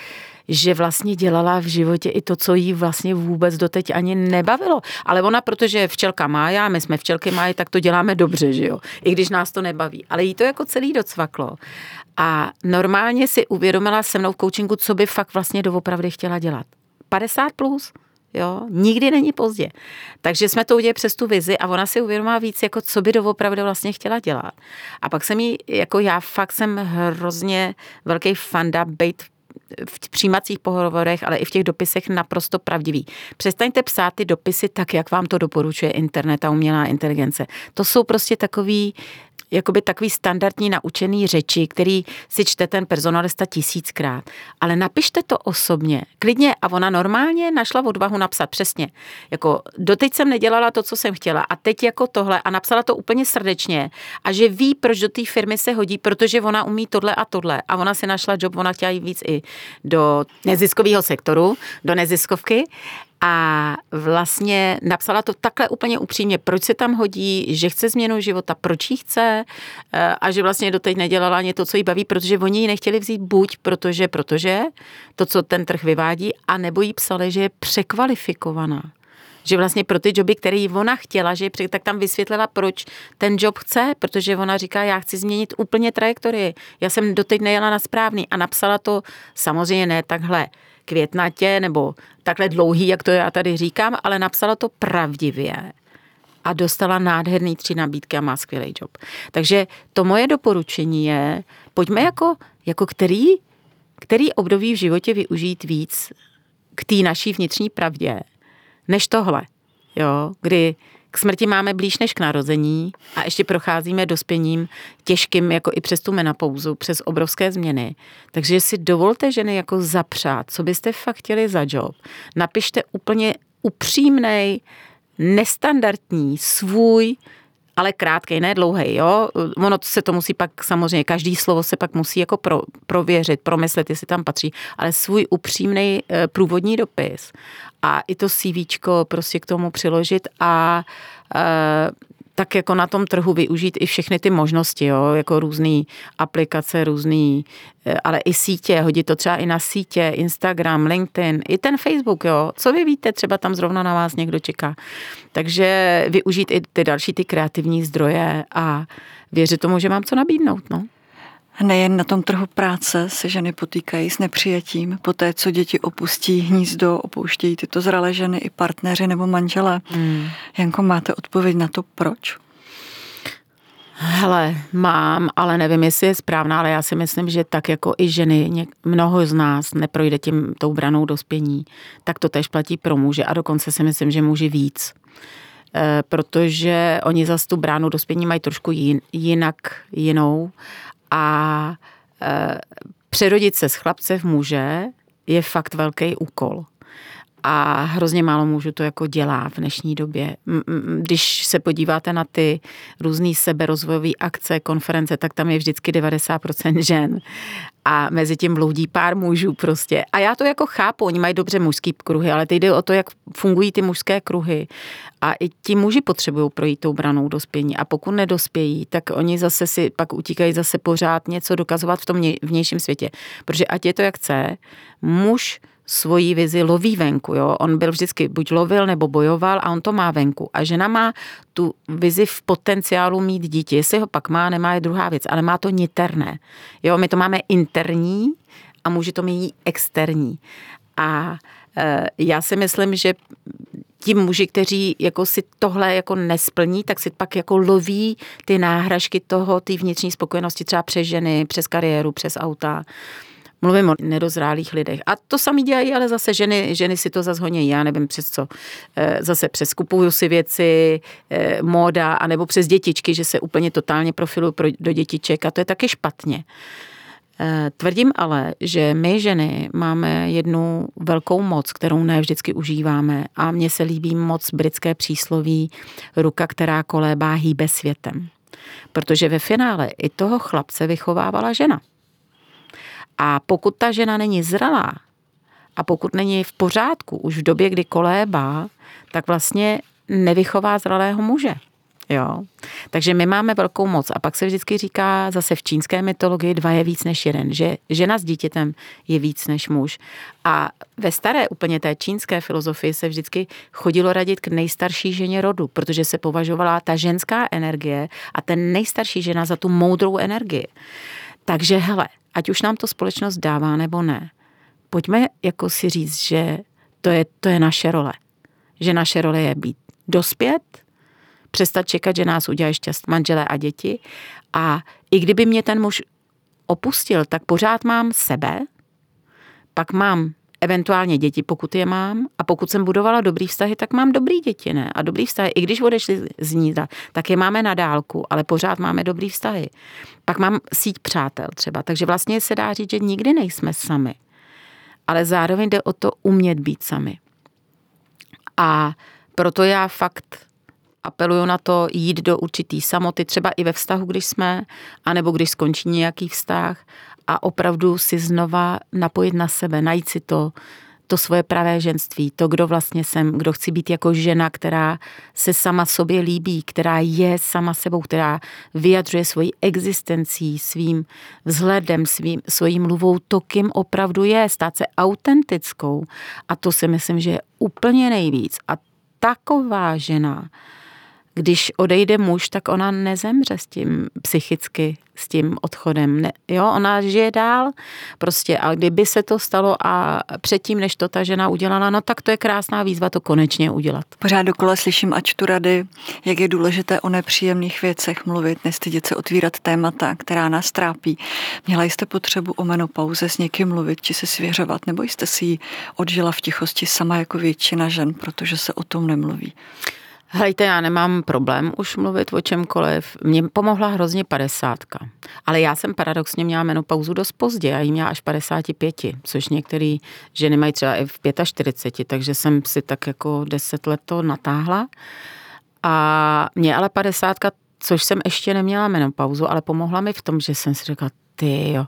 že vlastně dělala v životě i to, co jí vlastně vůbec doteď ani nebavilo. Ale ona, protože včelka má, já, my jsme včelky mají, tak to děláme dobře, že jo. I když nás to nebaví. Ale jí to jako celý docvaklo. A normálně si uvědomila se mnou v coachingu, co by fakt vlastně doopravdy chtěla dělat. 50 plus, Jo? Nikdy není pozdě. Takže jsme to udělali přes tu vizi a ona si uvědomila víc, jako co by doopravdy vlastně chtěla dělat. A pak jsem jí, jako já fakt jsem hrozně velký fanda být v přijímacích pohovorech, ale i v těch dopisech naprosto pravdivý. Přestaňte psát ty dopisy tak, jak vám to doporučuje internet a umělá inteligence. To jsou prostě takový jakoby takový standardní naučený řeči, který si čte ten personalista tisíckrát. Ale napište to osobně, klidně a ona normálně našla odvahu napsat přesně. Jako doteď jsem nedělala to, co jsem chtěla a teď jako tohle a napsala to úplně srdečně a že ví, proč do té firmy se hodí, protože ona umí tohle a tohle a ona si našla job, ona chtěla jít víc i do neziskového sektoru, do neziskovky a vlastně napsala to takhle úplně upřímně, proč se tam hodí, že chce změnu života, proč jí chce eh, a že vlastně doteď nedělala ani to, co jí baví, protože oni ji nechtěli vzít buď protože, protože to, co ten trh vyvádí, a nebo jí psali, že je překvalifikovaná. Že vlastně pro ty joby, které ona chtěla, že tak tam vysvětlila, proč ten job chce, protože ona říká, já chci změnit úplně trajektorii. Já jsem doteď nejela na správný. A napsala to samozřejmě ne takhle květnatě nebo takhle dlouhý, jak to já tady říkám, ale napsala to pravdivě a dostala nádherný tři nabídky a má skvělý job. Takže to moje doporučení je, pojďme jako, jako který, který období v životě využít víc k té naší vnitřní pravdě, než tohle, jo, kdy k smrti máme blíž než k narození a ještě procházíme dospěním těžkým jako i přes tu menopauzu, přes obrovské změny. Takže si dovolte ženy jako zapřát, co byste fakt chtěli za job. Napište úplně upřímnej, nestandardní, svůj ale krátkej, ne dlouhý, jo. Ono se to musí pak samozřejmě, každý slovo se pak musí jako pro, prověřit, promyslet, jestli tam patří, ale svůj upřímný eh, průvodní dopis a i to CV prostě k tomu přiložit a eh, tak jako na tom trhu využít i všechny ty možnosti, jo, jako různé aplikace, různý, eh, ale i sítě, hodit to třeba i na sítě, Instagram, LinkedIn, i ten Facebook, jo. Co vy víte, třeba tam zrovna na vás někdo čeká. Takže využít i ty další ty kreativní zdroje a věřit tomu, že mám co nabídnout, no. Nejen na tom trhu práce se ženy potýkají s nepřijetím. Poté, co děti opustí hnízdo, opouštějí tyto zralé ženy i partneři nebo manželé. Hmm. Janko, máte odpověď na to, proč? Hele, mám, ale nevím, jestli je správná, ale já si myslím, že tak jako i ženy, mnoho z nás neprojde tím tou branou dospění, tak to tež platí pro muže a dokonce si myslím, že muži víc. E, protože oni za tu bránu dospění mají trošku jinak, jinou a e, přerodit se z chlapce v muže je fakt velký úkol. A hrozně málo mužů to jako dělá v dnešní době. Když se podíváte na ty různé seberozvojové akce, konference, tak tam je vždycky 90% žen a mezi tím bloudí pár mužů prostě. A já to jako chápu, oni mají dobře mužský kruhy, ale teď jde o to, jak fungují ty mužské kruhy. A i ti muži potřebují projít tou branou dospění. A pokud nedospějí, tak oni zase si pak utíkají zase pořád něco dokazovat v tom vnějším světě. Protože ať je to jak chce, muž svoji vizi loví venku. Jo? On byl vždycky buď lovil nebo bojoval a on to má venku. A žena má tu vizi v potenciálu mít dítě. Jestli ho pak má, nemá je druhá věc, ale má to niterné. Jo? My to máme interní a může to mít externí. A e, já si myslím, že ti muži, kteří jako si tohle jako nesplní, tak si pak jako loví ty náhražky toho, ty vnitřní spokojenosti třeba přes ženy, přes kariéru, přes auta. Mluvím o nedozrálých lidech. A to sami dělají, ale zase ženy, ženy si to zase honí, já nevím přes co. Eh, zase přes kupuju si věci, eh, móda, anebo přes dětičky, že se úplně totálně profiluju do dětiček a to je taky špatně. Eh, tvrdím ale, že my ženy máme jednu velkou moc, kterou ne vždycky užíváme a mně se líbí moc britské přísloví ruka, která kolébá hýbe světem. Protože ve finále i toho chlapce vychovávala žena. A pokud ta žena není zralá a pokud není v pořádku už v době, kdy kolébá, tak vlastně nevychová zralého muže. Jo. Takže my máme velkou moc a pak se vždycky říká zase v čínské mytologii dva je víc než jeden, že žena s dítětem je víc než muž. A ve staré úplně té čínské filozofii se vždycky chodilo radit k nejstarší ženě rodu, protože se považovala ta ženská energie a ten nejstarší žena za tu moudrou energii. Takže hele, ať už nám to společnost dává nebo ne, pojďme jako si říct, že to je, to je naše role. Že naše role je být dospět, přestat čekat, že nás udělají šťast manželé a děti. A i kdyby mě ten muž opustil, tak pořád mám sebe, pak mám eventuálně děti, pokud je mám. A pokud jsem budovala dobrý vztahy, tak mám dobrý děti, ne? A dobrý vztahy, i když odešli z ní, tak je máme na dálku, ale pořád máme dobrý vztahy. Pak mám síť přátel třeba, takže vlastně se dá říct, že nikdy nejsme sami. Ale zároveň jde o to umět být sami. A proto já fakt apeluju na to jít do určitý samoty, třeba i ve vztahu, když jsme, anebo když skončí nějaký vztah a opravdu si znova napojit na sebe, najít si to, to svoje pravé ženství, to, kdo vlastně jsem, kdo chci být jako žena, která se sama sobě líbí, která je sama sebou, která vyjadřuje svoji existencí, svým vzhledem, svým, svým mluvou to, kým opravdu je, stát se autentickou. A to si myslím, že je úplně nejvíc. A taková žena když odejde muž, tak ona nezemře s tím psychicky, s tím odchodem. Ne, jo, ona žije dál prostě a kdyby se to stalo a předtím, než to ta žena udělala, no tak to je krásná výzva to konečně udělat. Pořád dokola slyším, ať tu rady, jak je důležité o nepříjemných věcech mluvit, nestydět se otvírat témata, která nás trápí. Měla jste potřebu o menopauze s někým mluvit, či se svěřovat, nebo jste si ji odžila v tichosti sama jako většina žen, protože se o tom nemluví? Hejte, já nemám problém už mluvit o čemkoliv. Mně pomohla hrozně padesátka. Ale já jsem paradoxně měla menopauzu dost pozdě. Já ji měla až 55, což některé ženy mají třeba i v 45, takže jsem si tak jako 10 let to natáhla. A mě ale padesátka, což jsem ještě neměla menopauzu, ale pomohla mi v tom, že jsem si řekla, ty jo,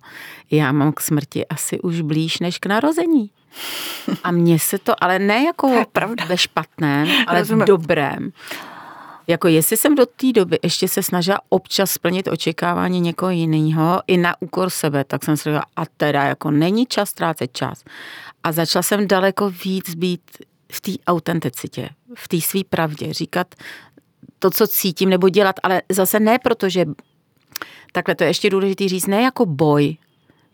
já mám k smrti asi už blíž než k narození. A mně se to, ale ne jako ve špatném, ale Rozumím. v dobrém. Jako jestli jsem do té doby ještě se snažila občas splnit očekávání někoho jiného i na úkor sebe, tak jsem si řekla, a teda jako není čas ztrácet čas. A začala jsem daleko víc být v té autenticitě, v té své pravdě, říkat to, co cítím, nebo dělat, ale zase ne proto, že takhle to je ještě důležité říct, ne jako boj,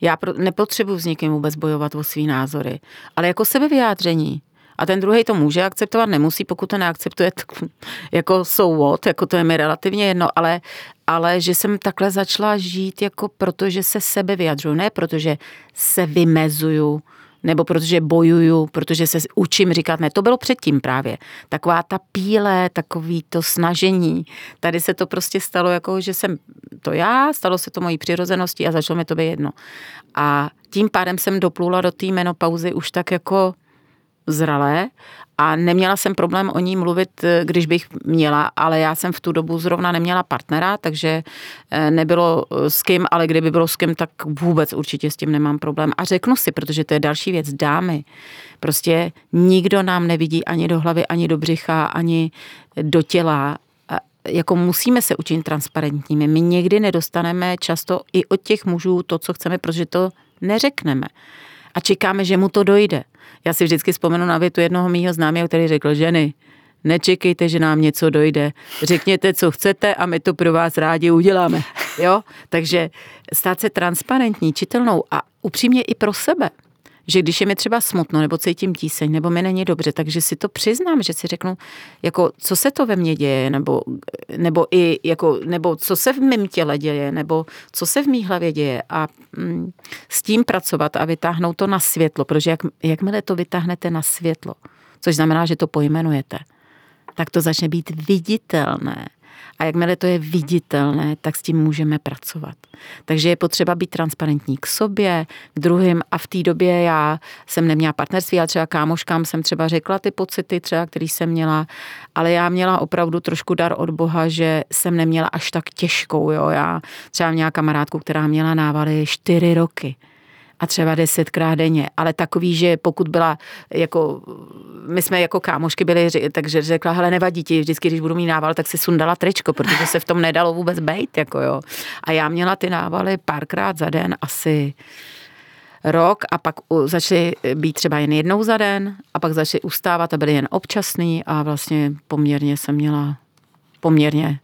já pro, nepotřebuji s někým vůbec bojovat o svý názory, ale jako sebevyjádření. A ten druhý to může akceptovat, nemusí, pokud to neakceptuje, tak jako so jako to je mi relativně jedno, ale, ale že jsem takhle začala žít jako protože se sebe vyjadřuju, ne protože se vymezuju, nebo protože bojuju, protože se učím říkat ne. To bylo předtím právě. Taková ta píle, takový to snažení. Tady se to prostě stalo jako, že jsem to já, stalo se to mojí přirozenosti a začalo mi to být jedno. A tím pádem jsem doplula do té menopauzy už tak jako zralé a neměla jsem problém o ní mluvit, eh, když bych měla, ale já jsem v tu dobu zrovna neměla partnera, takže eh, nebylo eh, s kým, ale kdyby bylo s kým, tak vůbec určitě s tím nemám problém. A řeknu si, protože to je další věc, dámy, prostě nikdo nám nevidí ani do hlavy, ani do břicha, ani do těla, jako musíme se učit transparentními. My někdy nedostaneme často i od těch mužů to, co chceme, protože to neřekneme. A čekáme, že mu to dojde. Já si vždycky vzpomenu na větu jednoho mýho známého, který řekl, ženy, nečekejte, že nám něco dojde. Řekněte, co chcete a my to pro vás rádi uděláme. Jo? Takže stát se transparentní, čitelnou a upřímně i pro sebe že když je mi třeba smutno, nebo cítím tíseň, nebo mi není dobře, takže si to přiznám, že si řeknu, jako, co se to ve mně děje, nebo, nebo, i, jako, nebo co se v mém těle děje, nebo co se v mý hlavě děje. A mm, s tím pracovat a vytáhnout to na světlo, protože jak, jakmile to vytáhnete na světlo, což znamená, že to pojmenujete, tak to začne být viditelné a jakmile to je viditelné, tak s tím můžeme pracovat. Takže je potřeba být transparentní k sobě, k druhým a v té době já jsem neměla partnerství, ale třeba kámoškám jsem třeba řekla ty pocity, třeba, který jsem měla, ale já měla opravdu trošku dar od Boha, že jsem neměla až tak těžkou, jo. Já třeba měla kamarádku, která měla návaly čtyři roky a třeba desetkrát denně, ale takový, že pokud byla jako, my jsme jako kámošky byli, takže řekla, hele nevadí ti, vždycky, když budu mít nával, tak si sundala tričko, protože se v tom nedalo vůbec bejt, jako jo. A já měla ty návaly párkrát za den asi rok a pak začaly být třeba jen jednou za den a pak začaly ustávat a byly jen občasný a vlastně poměrně jsem měla poměrně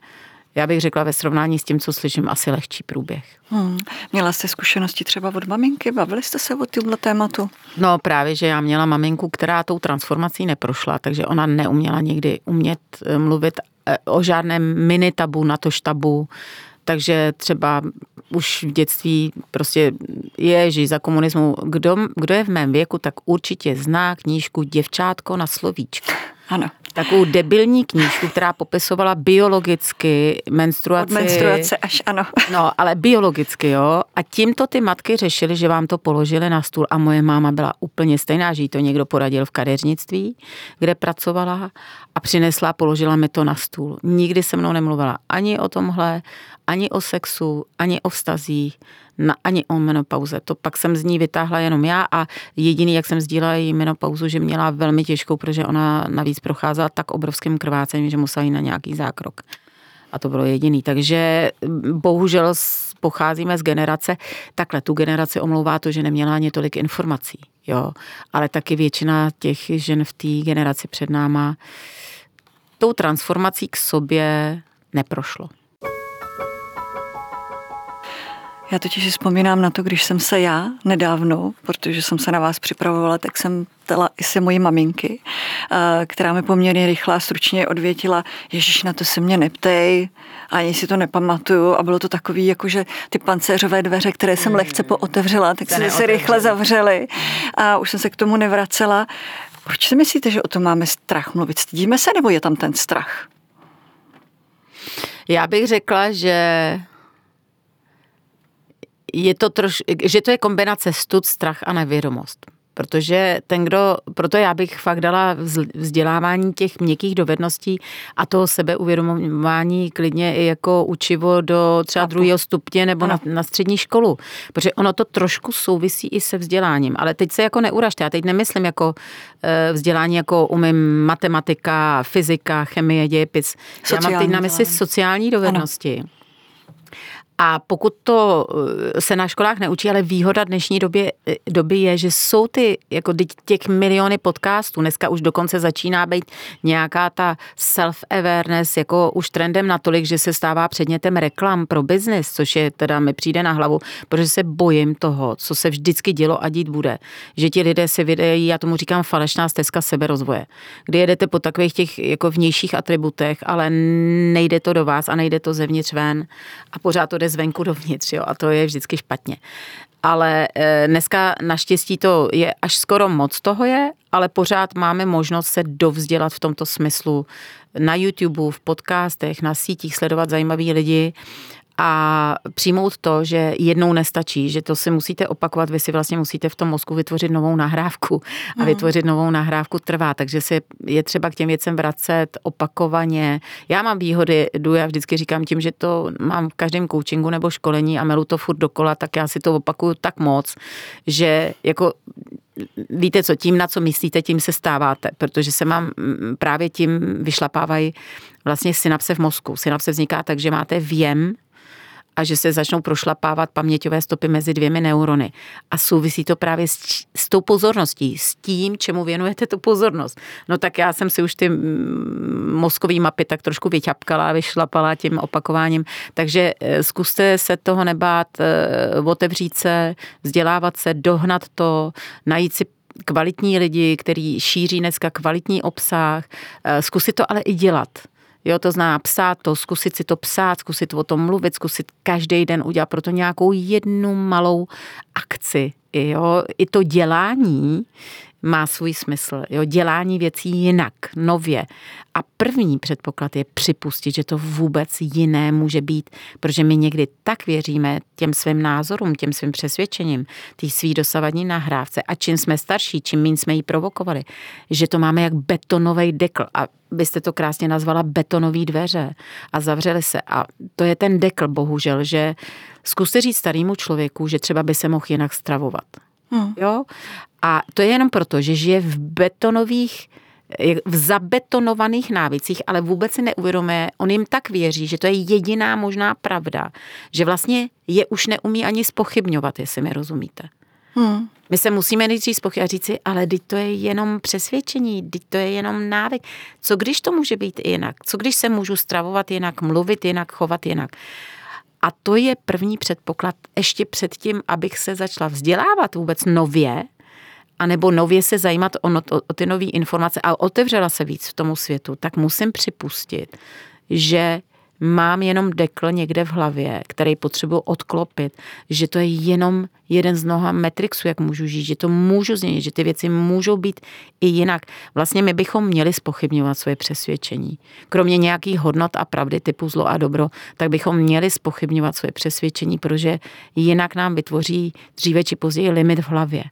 já bych řekla ve srovnání s tím, co slyším, asi lehčí průběh. Hmm. Měla jste zkušenosti třeba od maminky? Bavili jste se o tomhle tématu? No právě, že já měla maminku, která tou transformací neprošla, takže ona neuměla nikdy umět eh, mluvit eh, o žádném mini tabu, na to tabu, takže třeba už v dětství prostě je, že za komunismu, kdo, kdo je v mém věku, tak určitě zná knížku Děvčátko na slovíčku. Ano. Takovou debilní knížku, která popisovala biologicky menstruaci. Od menstruace až ano. No, ale biologicky, jo. A tímto ty matky řešily, že vám to položili na stůl a moje máma byla úplně stejná, že jí to někdo poradil v kadeřnictví, kde pracovala a přinesla položila mi to na stůl. Nikdy se mnou nemluvila ani o tomhle, ani o sexu, ani o vztazích, na, ani o menopauze. To pak jsem z ní vytáhla jenom já a jediný, jak jsem sdílela její menopauzu, že měla velmi těžkou, protože ona navíc procházela tak obrovským krvácením, že musela jít na nějaký zákrok. A to bylo jediný. Takže bohužel pocházíme z generace, takhle tu generaci omlouvá to, že neměla ani tolik informací. Jo. Ale taky většina těch žen v té generaci před náma tou transformací k sobě neprošlo. Já totiž si vzpomínám na to, když jsem se já nedávno, protože jsem se na vás připravovala, tak jsem ptala i se mojí maminky, eh, která mi poměrně rychle a stručně odvětila, Ježíš, na to se mě neptej, ani si to nepamatuju a bylo to takový, jako že ty pancéřové dveře, které jsem lehce pootevřela, tak se se rychle zavřely a už jsem se k tomu nevracela. Proč si myslíte, že o tom máme strach mluvit? Stydíme se nebo je tam ten strach? Já bych řekla, že je to troš, že to je kombinace stud, strach a nevědomost. Protože ten, kdo, proto já bych fakt dala vzdělávání těch měkkých dovedností a toho sebeuvědomování klidně i jako učivo do třeba druhého stupně nebo na, na střední školu. Protože ono to trošku souvisí i se vzděláním. Ale teď se jako neuražte, já teď nemyslím jako eh, vzdělání, jako umím matematika, fyzika, chemie, dějepis. Sociální já mám teď na mysli sociální dovednosti. Ano a pokud to eh, se na školách neučí, ale výhoda dnešní době, eh, doby je, že jsou ty, jako těch miliony podcastů, dneska už dokonce začíná být nějaká ta self-awareness jako už trendem natolik, že se stává předmětem reklam pro biznis, což je teda mi přijde na hlavu, protože se bojím toho, co se vždycky dělo a dít bude. Že ti lidé si vydají, já tomu říkám falešná stezka seberozvoje, kdy jedete po takových těch jako vnějších atributech, ale nejde to do vás a nejde to zevnitř ven a pořád to jde zvenku dovnitř, jo, a to je vždycky špatně. Ale eh, dneska naštěstí to je až skoro moc toho je, ale pořád máme možnost se dovzdělat v tomto smyslu na YouTube, v podcastech, na sítích, sledovat zajímaví lidi a přijmout to, že jednou nestačí, že to si musíte opakovat, vy si vlastně musíte v tom mozku vytvořit novou nahrávku a mm. vytvořit novou nahrávku trvá, takže si je třeba k těm věcem vracet opakovaně. Já mám výhody, jdu, já vždycky říkám tím, že to mám v každém coachingu nebo školení a melu to furt dokola, tak já si to opakuju tak moc, že jako víte co, tím, na co myslíte, tím se stáváte, protože se mám právě tím vyšlapávají vlastně synapse v mozku. Synapse vzniká tak, že máte věm a že se začnou prošlapávat paměťové stopy mezi dvěmi neurony. A souvisí to právě s, s tou pozorností, s tím, čemu věnujete tu pozornost. No tak já jsem si už ty mozkový mapy tak trošku vyťapkala, vyšlapala tím opakováním. Takže eh, zkuste se toho nebát, eh, otevřít se, vzdělávat se, dohnat to, najít si kvalitní lidi, který šíří dneska kvalitní obsah, eh, zkusit to ale i dělat. Jo, to zná psát to, zkusit si to psát, zkusit o tom mluvit, zkusit každý den udělat proto nějakou jednu malou akci. Jo, i to dělání má svůj smysl. Jo, dělání věcí jinak, nově. A první předpoklad je připustit, že to vůbec jiné může být, protože my někdy tak věříme těm svým názorům, těm svým přesvědčením, té svý dosavadní nahrávce a čím jsme starší, čím méně jsme ji provokovali, že to máme jak betonový dekl a byste to krásně nazvala betonový dveře a zavřeli se. A to je ten dekl, bohužel, že zkuste říct starému člověku, že třeba by se mohl jinak stravovat. Hmm. Jo? A to je jenom proto, že žije v betonových v zabetonovaných návicích, ale vůbec si neuvědomuje, on jim tak věří, že to je jediná možná pravda, že vlastně je už neumí ani spochybňovat, jestli mi rozumíte. Hmm. My se musíme nejdřív spochybnit a říci, ale teď to je jenom přesvědčení, teď to je jenom návyk. Co když to může být jinak? Co když se můžu stravovat jinak, mluvit jinak, chovat jinak? A to je první předpoklad ještě předtím, abych se začala vzdělávat vůbec nově, anebo nově se zajímat o, o, o ty nové informace a otevřela se víc v tomu světu, tak musím připustit, že mám jenom dekl někde v hlavě, který potřebuji odklopit, že to je jenom jeden z mnoha metrixů, jak můžu žít, že to můžu změnit, že ty věci můžou být i jinak. Vlastně my bychom měli spochybňovat svoje přesvědčení. Kromě nějakých hodnot a pravdy typu zlo a dobro, tak bychom měli spochybňovat svoje přesvědčení, protože jinak nám vytvoří dříve či později limit v hlavě.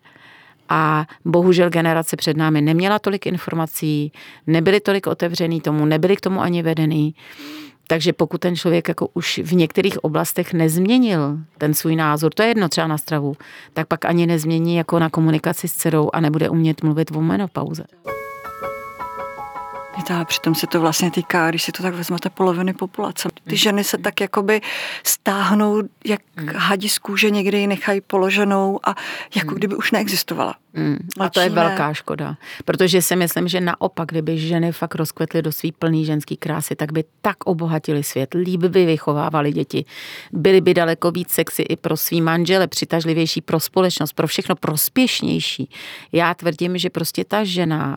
A bohužel generace před námi neměla tolik informací, nebyly tolik otevřený tomu, nebyly k tomu ani vedený. Takže pokud ten člověk jako už v některých oblastech nezměnil ten svůj názor, to je jedno třeba na stravu, tak pak ani nezmění jako na komunikaci s dcerou a nebude umět mluvit o menopauze. A přitom se to vlastně týká, když si to tak vezmete, poloviny populace. Ty mm. ženy se tak jakoby stáhnou, jak mm. hadi z kůže, někdy ji nechají položenou a jako mm. kdyby už neexistovala. Mm. A to je velká škoda, protože si myslím, že naopak, kdyby ženy fakt rozkvetly do svý plný ženský krásy, tak by tak obohatili svět, líp by vychovávali děti, byly by daleko víc sexy i pro svý manžele, přitažlivější pro společnost, pro všechno prospěšnější. Já tvrdím, že prostě ta žena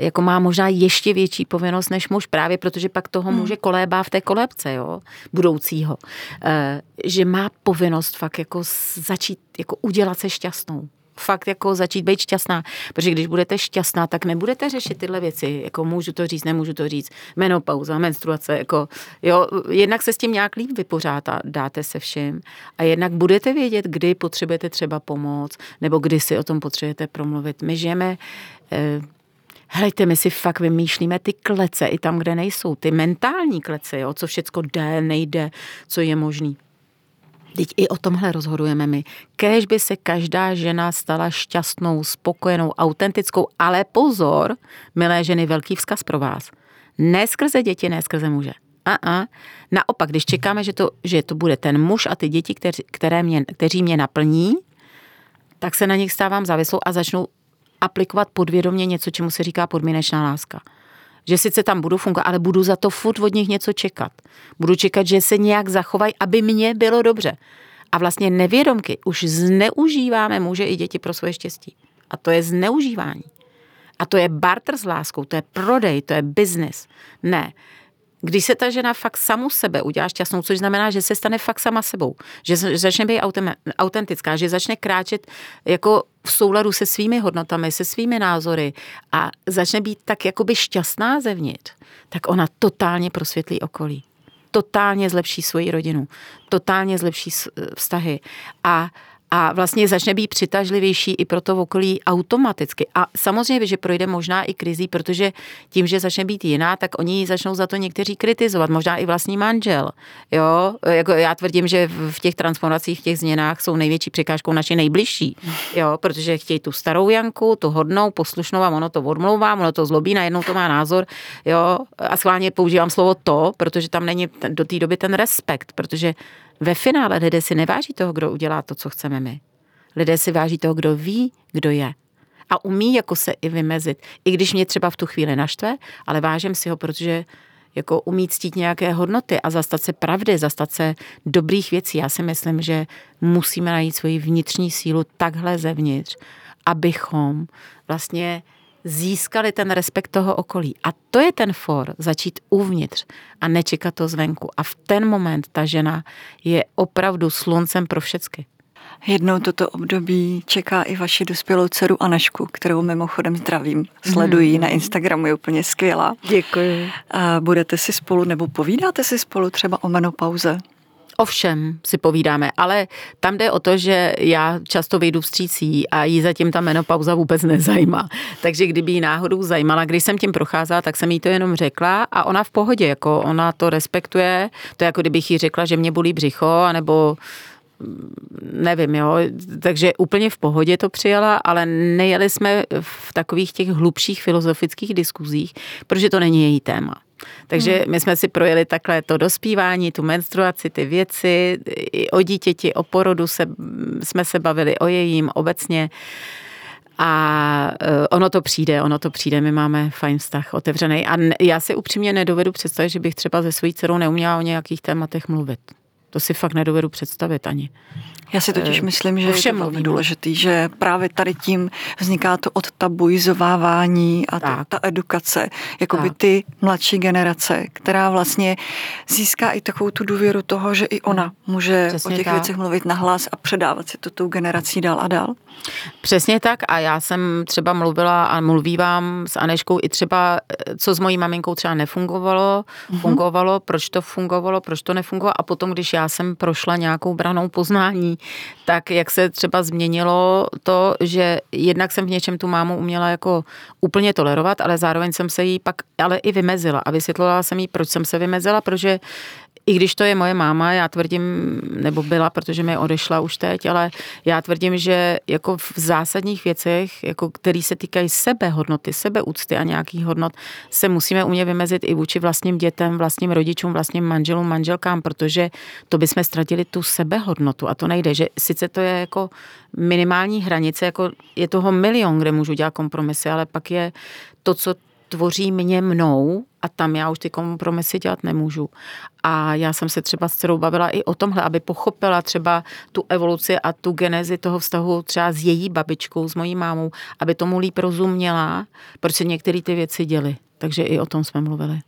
jako má možná ještě větší povinnost než muž, právě protože pak toho hmm. může kolébá v té kolébce, jo, budoucího. E, že má povinnost fakt jako začít, jako udělat se šťastnou fakt jako začít být šťastná, protože když budete šťastná, tak nebudete řešit tyhle věci, jako můžu to říct, nemůžu to říct, menopauza, menstruace, jako jo, jednak se s tím nějak líp vypořád a dáte se vším a jednak budete vědět, kdy potřebujete třeba pomoc, nebo kdy si o tom potřebujete promluvit. My žijeme eh, Helejte, my si fakt vymýšlíme ty klece i tam, kde nejsou. Ty mentální klece, jo, co všecko jde, nejde, co je možný. Teď i o tomhle rozhodujeme my. Kéž by se každá žena stala šťastnou, spokojenou, autentickou, ale pozor, milé ženy, velký vzkaz pro vás. Ne skrze děti, ne skrze muže. A, a. Naopak, když čekáme, že to, že to bude ten muž a ty děti, kteři, které mě, kteří mě naplní, tak se na nich stávám závislou a začnu aplikovat podvědomě něco, čemu se říká podmínečná láska. Že sice tam budu fungovat, ale budu za to furt od nich něco čekat. Budu čekat, že se nějak zachovají, aby mně bylo dobře. A vlastně nevědomky už zneužíváme muže i děti pro svoje štěstí. A to je zneužívání. A to je barter s láskou, to je prodej, to je biznis. Ne, když se ta žena fakt samu sebe udělá šťastnou, což znamená, že se stane fakt sama sebou, že začne být autentická, že začne kráčet jako v souladu se svými hodnotami, se svými názory a začne být tak jakoby šťastná zevnitř, tak ona totálně prosvětlí okolí. Totálně zlepší svoji rodinu, totálně zlepší vztahy a a vlastně začne být přitažlivější i pro to okolí automaticky. A samozřejmě, že projde možná i krizí, protože tím, že začne být jiná, tak oni začnou za to někteří kritizovat, možná i vlastní manžel. Jo, jako já tvrdím, že v těch transformacích, v těch změnách jsou největší překážkou naše nejbližší, jo, protože chtějí tu starou Janku, tu hodnou, poslušnou a ono to odmlouvá, ono to zlobí, najednou to má názor, jo, a schválně používám slovo to, protože tam není do té doby ten respekt, protože ve finále lidé si neváží toho, kdo udělá to, co chceme my. Lidé si váží toho, kdo ví, kdo je. A umí jako se i vymezit. I když mě třeba v tu chvíli naštve, ale vážím si ho, protože jako umí ctít nějaké hodnoty a zastat se pravdy, zastat se dobrých věcí. Já si myslím, že musíme najít svoji vnitřní sílu takhle zevnitř, abychom vlastně získali ten respekt toho okolí. A to je ten for, začít uvnitř a nečekat to zvenku. A v ten moment ta žena je opravdu sluncem pro všechny. Jednou toto období čeká i vaši dospělou dceru Anešku, kterou mimochodem zdravím. Sledují mm. na Instagramu, je úplně skvělá. Děkuji. A budete si spolu, nebo povídáte si spolu třeba o menopauze? O všem si povídáme, ale tam jde o to, že já často vyjdu vstřící a jí zatím ta menopauza vůbec nezajímá. Takže kdyby jí náhodou zajímala, když jsem tím procházela, tak jsem jí to jenom řekla a ona v pohodě, jako ona to respektuje. To je jako kdybych jí řekla, že mě bolí břicho, anebo mm, nevím, jo, takže úplně v pohodě to přijala, ale nejeli jsme v takových těch hlubších filozofických diskuzích, protože to není její téma. Takže hmm. my jsme si projeli takhle to dospívání, tu menstruaci, ty věci, i o dítěti, o porodu se, jsme se bavili, o jejím obecně. A eh, ono to přijde, ono to přijde, my máme fajn vztah, otevřený. A já si upřímně nedovedu představit, že bych třeba se svojí dcerou neuměla o nějakých tématech mluvit. To si fakt nedovedu představit ani. Já si totiž eh, myslím, že je to velmi důležitý, že právě tady tím vzniká to odtabuizovávání a ta, ta edukace, jako by ty mladší generace, která vlastně získá i takovou tu důvěru toho, že i ona může Přesně o těch tak. věcech mluvit nahlas a předávat si to tou generací dál a dál. Přesně tak a já jsem třeba mluvila a mluvívám s Aneškou i třeba, eh, co s mojí maminkou třeba nefungovalo, mm-hmm. fungovalo, proč to fungovalo, proč to nefungovalo a potom, když já jsem prošla nějakou branou poznání, tak jak se třeba změnilo to, že jednak jsem v něčem tu mámu uměla jako úplně tolerovat, ale zároveň jsem se jí pak ale i vymezila a vysvětlila jsem jí, proč jsem se vymezila, protože i když to je moje máma, já tvrdím, nebo byla, protože mi odešla už teď, ale já tvrdím, že jako v zásadních věcech, jako který se týkají sebehodnoty, sebeúcty a nějakých hodnot, se musíme umět vymezit i vůči vlastním dětem, vlastním rodičům, vlastním manželům, manželkám, protože to bychom ztratili tu sebehodnotu. A to nejde, že sice to je jako minimální hranice, jako je toho milion, kde můžu dělat kompromisy, ale pak je to, co tvoří mě mnou a tam já už ty kompromisy dělat nemůžu. A já jsem se třeba s dcerou bavila i o tomhle, aby pochopila třeba tu evoluci a tu genezi toho vztahu třeba s její babičkou, s mojí mámou, aby tomu líp rozuměla, proč se některé ty věci děly. Takže i o tom jsme mluvili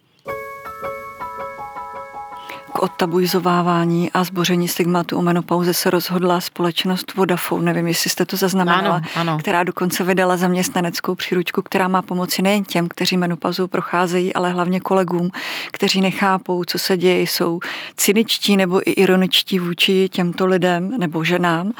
k odtabuizovávání a zboření stigmatu o menopauze se rozhodla společnost Vodafone, nevím, jestli jste to zaznamenala, ano, ano. která dokonce vydala zaměstnaneckou příručku, která má pomoci nejen těm, kteří menopauzou procházejí, ale hlavně kolegům, kteří nechápou, co se děje, jsou cyničtí nebo i ironičtí vůči těmto lidem nebo ženám.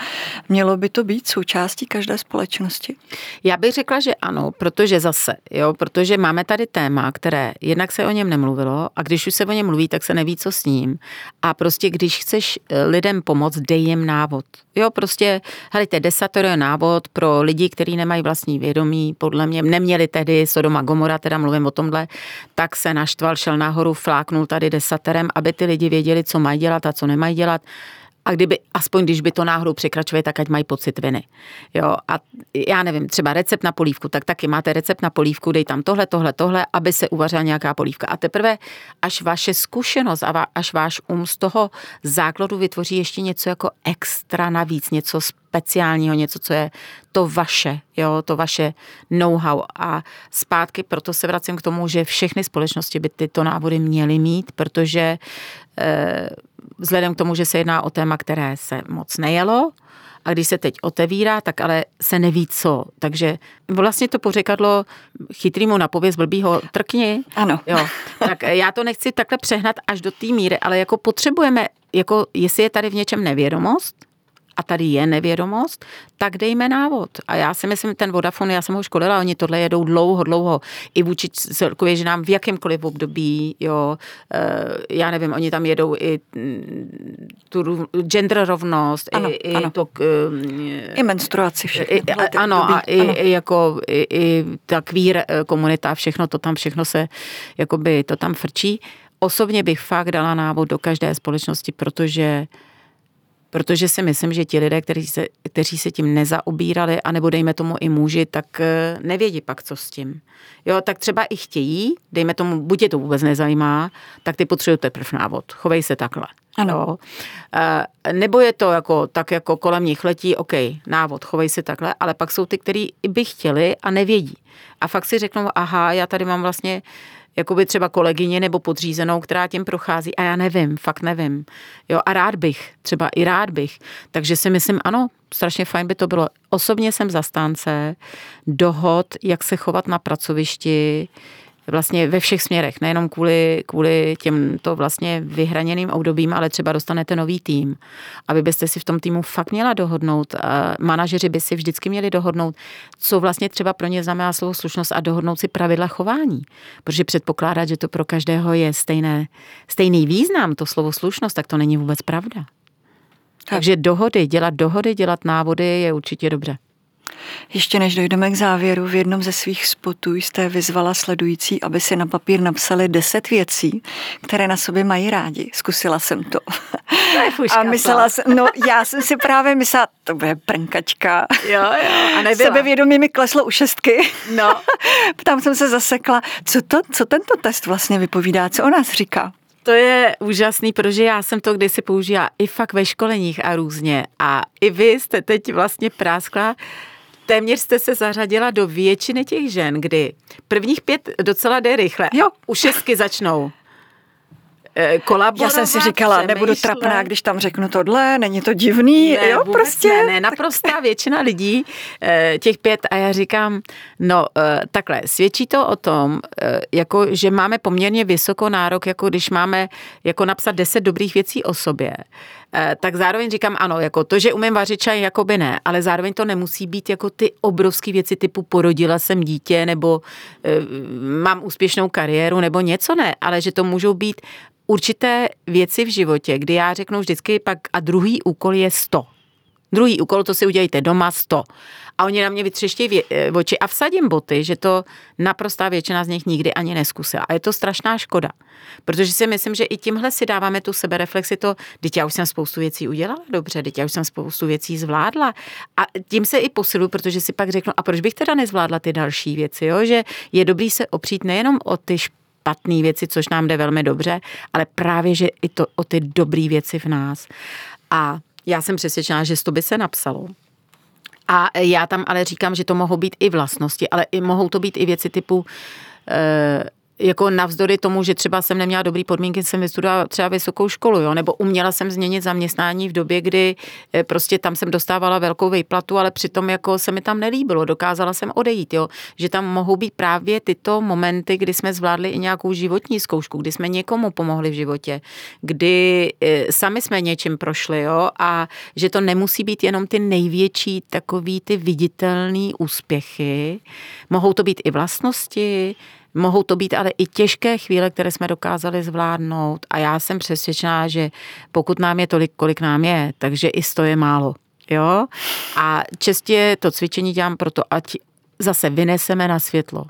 Mělo by to být součástí každé společnosti? Já bych řekla, že ano, protože zase, jo, protože máme tady téma, které jednak se o něm nemluvilo a když už se o něm mluví, tak se neví, co s ním ním. A prostě, když chceš eh, lidem pomoct, dej jim návod. Jo, prostě, helejte, desatero je návod pro lidi, kteří nemají vlastní vědomí, podle mě neměli tedy Sodoma Gomora, teda mluvím o tomhle, tak se naštval, šel nahoru, fláknul tady desaterem, aby ty lidi věděli, co mají dělat a co nemají dělat a kdyby, aspoň když by to náhodou překračuje, tak ať mají pocit viny. Jo, a já nevím, třeba recept na polívku, tak taky máte recept na polívku, dej tam tohle, tohle, tohle, aby se uvařila nějaká polívka. A teprve, až vaše zkušenost a až váš um z toho základu vytvoří ještě něco jako extra navíc, něco speciálního, něco, co je to vaše, jo, to vaše know-how. A zpátky proto se vracím k tomu, že všechny společnosti by tyto návody měly mít, protože eh, vzhledem k tomu, že se jedná o téma, které se moc nejelo, a když se teď otevírá, tak ale se neví co. Takže vlastně to pořekadlo chytrýmu na pověst blbýho trkni. Ano. Jo. Tak já to nechci takhle přehnat až do té míry, ale jako potřebujeme, jako jestli je tady v něčem nevědomost, a tady je nevědomost, tak dejme návod. A já si myslím, ten Vodafone, já jsem ho školila, oni tohle jedou dlouho, dlouho, i vůči celkově ženám v jakémkoliv období, jo, eh, já nevím, oni tam jedou i mm, tu gender rovnost, ano, i, ano. i to... I menstruaci všechno. I, ano, a i, ano. i jako i, i ta queer eh, komunita, všechno to tam, všechno se, jakoby to tam frčí. Osobně bych fakt dala návod do každé společnosti, protože protože si myslím, že ti lidé, kteří se, kteří se tím nezaobírali, anebo dejme tomu i muži, tak eh, nevědí pak, co s tím. Jo, tak třeba i chtějí, dejme tomu, buď je to vůbec nezajímá, tak ty potřebují teprve návod. Chovej se takhle. Ano. Jo. E, nebo je to jako, tak jako kolem nich letí, OK, návod, chovej se takhle, ale pak jsou ty, kteří by chtěli a nevědí. A fakt si řeknou, aha, já tady mám vlastně jakoby třeba kolegyně nebo podřízenou, která tím prochází a já nevím, fakt nevím. Jo, a rád bych, třeba i rád bych. Takže si myslím, ano, strašně fajn by to bylo. Osobně jsem zastánce dohod, jak se chovat na pracovišti, vlastně ve všech směrech, nejenom kvůli, kvůli těmto vlastně vyhraněným obdobím, ale třeba dostanete nový tým. Aby byste si v tom týmu fakt měla dohodnout, manažeři by si vždycky měli dohodnout, co vlastně třeba pro ně znamená slovo slušnost a dohodnout si pravidla chování. Protože předpokládat, že to pro každého je stejné, stejný význam, to slovo slušnost, tak to není vůbec pravda. Takže dohody, dělat dohody, dělat návody je určitě dobře. Ještě než dojdeme k závěru, v jednom ze svých spotů jste vyzvala sledující, aby si na papír napsali deset věcí, které na sobě mají rádi. Zkusila jsem to. to a myslela jsem, no já jsem si právě myslela, to bude prnkačka. Jo, jo. A nebyla. Sebevědomí mi kleslo u šestky. No. Tam jsem se zasekla, co, to, co tento test vlastně vypovídá, co o nás říká. To je úžasný, protože já jsem to kdysi použila i fakt ve školeních a různě. A i vy jste teď vlastně práskla téměř jste se zařadila do většiny těch žen, kdy prvních pět docela jde rychle. Jo. U šestky začnou kolaborovat. Já jsem si říkala, přemýšlet. nebudu trapná, když tam řeknu tohle, není to divný, ne, jo, prostě. Ne, ne, naprostá většina lidí, eh, těch pět, a já říkám, no eh, takhle, svědčí to o tom, jako, že máme poměrně vysoko nárok, jako když máme jako napsat deset dobrých věcí o sobě, Eh, tak zároveň říkám ano, jako to, že umím vařit čaj, jako by ne, ale zároveň to nemusí být jako ty obrovské věci typu porodila jsem dítě nebo e, mám úspěšnou kariéru nebo něco ne, ale že to můžou být určité věci v životě, kdy já řeknu vždycky pak a druhý úkol je 100. Druhý úkol, to si udělejte doma 100. A oni na mě vytřeštějí eh, oči a vsadím boty, že to naprostá většina z nich nikdy ani neskusila. A je to strašná škoda. Protože si myslím, že i tímhle si dáváme tu sebereflexi to, teď já už jsem spoustu věcí udělala dobře, teď já už jsem spoustu věcí zvládla. A tím se i posilu, protože si pak řeknu, a proč bych teda nezvládla ty další věci, jo? že je dobrý se opřít nejenom o ty špatné věci, což nám jde velmi dobře, ale právě, že i to o ty dobré věci v nás. A já jsem přesvědčená, že to by se napsalo. A já tam ale říkám, že to mohou být i vlastnosti, ale i mohou to být i věci typu e, jako navzdory tomu, že třeba jsem neměla dobrý podmínky, jsem vystudovala třeba vysokou školu, jo, nebo uměla jsem změnit zaměstnání v době, kdy eh, prostě tam jsem dostávala velkou výplatu, ale přitom jako se mi tam nelíbilo, dokázala jsem odejít, jo, že tam mohou být právě tyto momenty, kdy jsme zvládli i nějakou životní zkoušku, kdy jsme někomu pomohli v životě, kdy eh, sami jsme něčím prošli, jo, a že to nemusí být jenom ty největší takový ty viditelný úspěchy, mohou to být i vlastnosti, Mohou to být ale i těžké chvíle, které jsme dokázali zvládnout a já jsem přesvědčená, že pokud nám je tolik, kolik nám je, takže i sto je málo. Jo? A čestě to cvičení dělám proto, ať zase vyneseme na světlo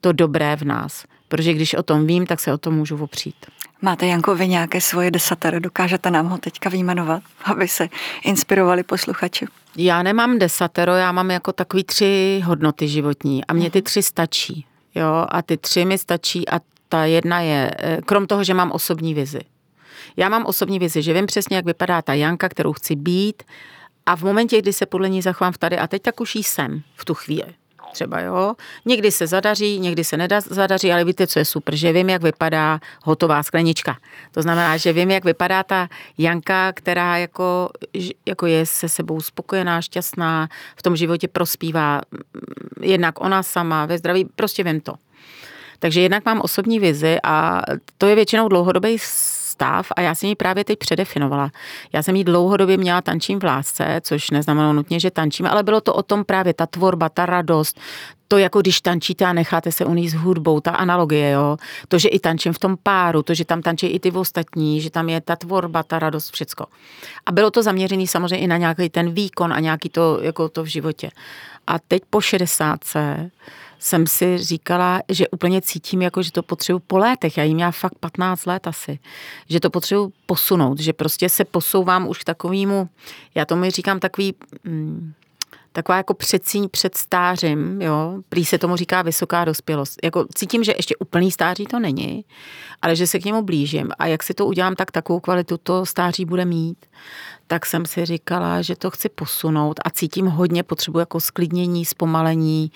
to dobré v nás. Protože když o tom vím, tak se o tom můžu opřít. Máte, Janko, vy nějaké svoje desatero? Dokážete nám ho teďka výjmenovat, aby se inspirovali posluchači? Já nemám desatero, já mám jako takový tři hodnoty životní a mně ty tři stačí. Jo, a ty tři mi stačí a ta jedna je, eh, krom toho, že mám osobní vizi. Já mám osobní vizi, že vím přesně, jak vypadá ta Janka, kterou chci být a v momentě, kdy se podle ní zachovám v tady a teď, tak už jí jsem v tu chvíli. Třeba jo. Někdy se zadaří, někdy se nedá zadaří, ale víte, co je super, že vím, jak vypadá hotová sklenička. To znamená, že vím, jak vypadá ta Janka, která jako, jako je se sebou spokojená, šťastná, v tom životě prospívá, jednak ona sama, ve zdraví, prostě vím to. Takže jednak mám osobní vizi a to je většinou dlouhodobý stav a já jsem ji právě teď předefinovala. Já jsem ji dlouhodobě měla tančím v lásce, což neznamenalo nutně, že tančíme, ale bylo to o tom právě ta tvorba, ta radost, to jako když tančíte a necháte se uníst hudbou, ta analogie, jo. To, že i tančím v tom páru, to, že tam tančí i ty ostatní, že tam je ta tvorba, ta radost, všecko. A bylo to zaměřené samozřejmě i na nějaký ten výkon a nějaký to, jako to v životě. A teď po 60 jsem si říkala, že úplně cítím, jako že to potřebuji po létech. Já jim měla fakt 15 let asi. Že to potřebuji posunout, že prostě se posouvám už k takovému, já tomu říkám takový, mm, taková jako předsíň před stářím, jo, prý se tomu říká vysoká dospělost. Jako cítím, že ještě úplný stáří to není, ale že se k němu blížím a jak si to udělám, tak takovou kvalitu to stáří bude mít. Tak jsem si říkala, že to chci posunout a cítím hodně potřebu jako sklidnění, zpomalení,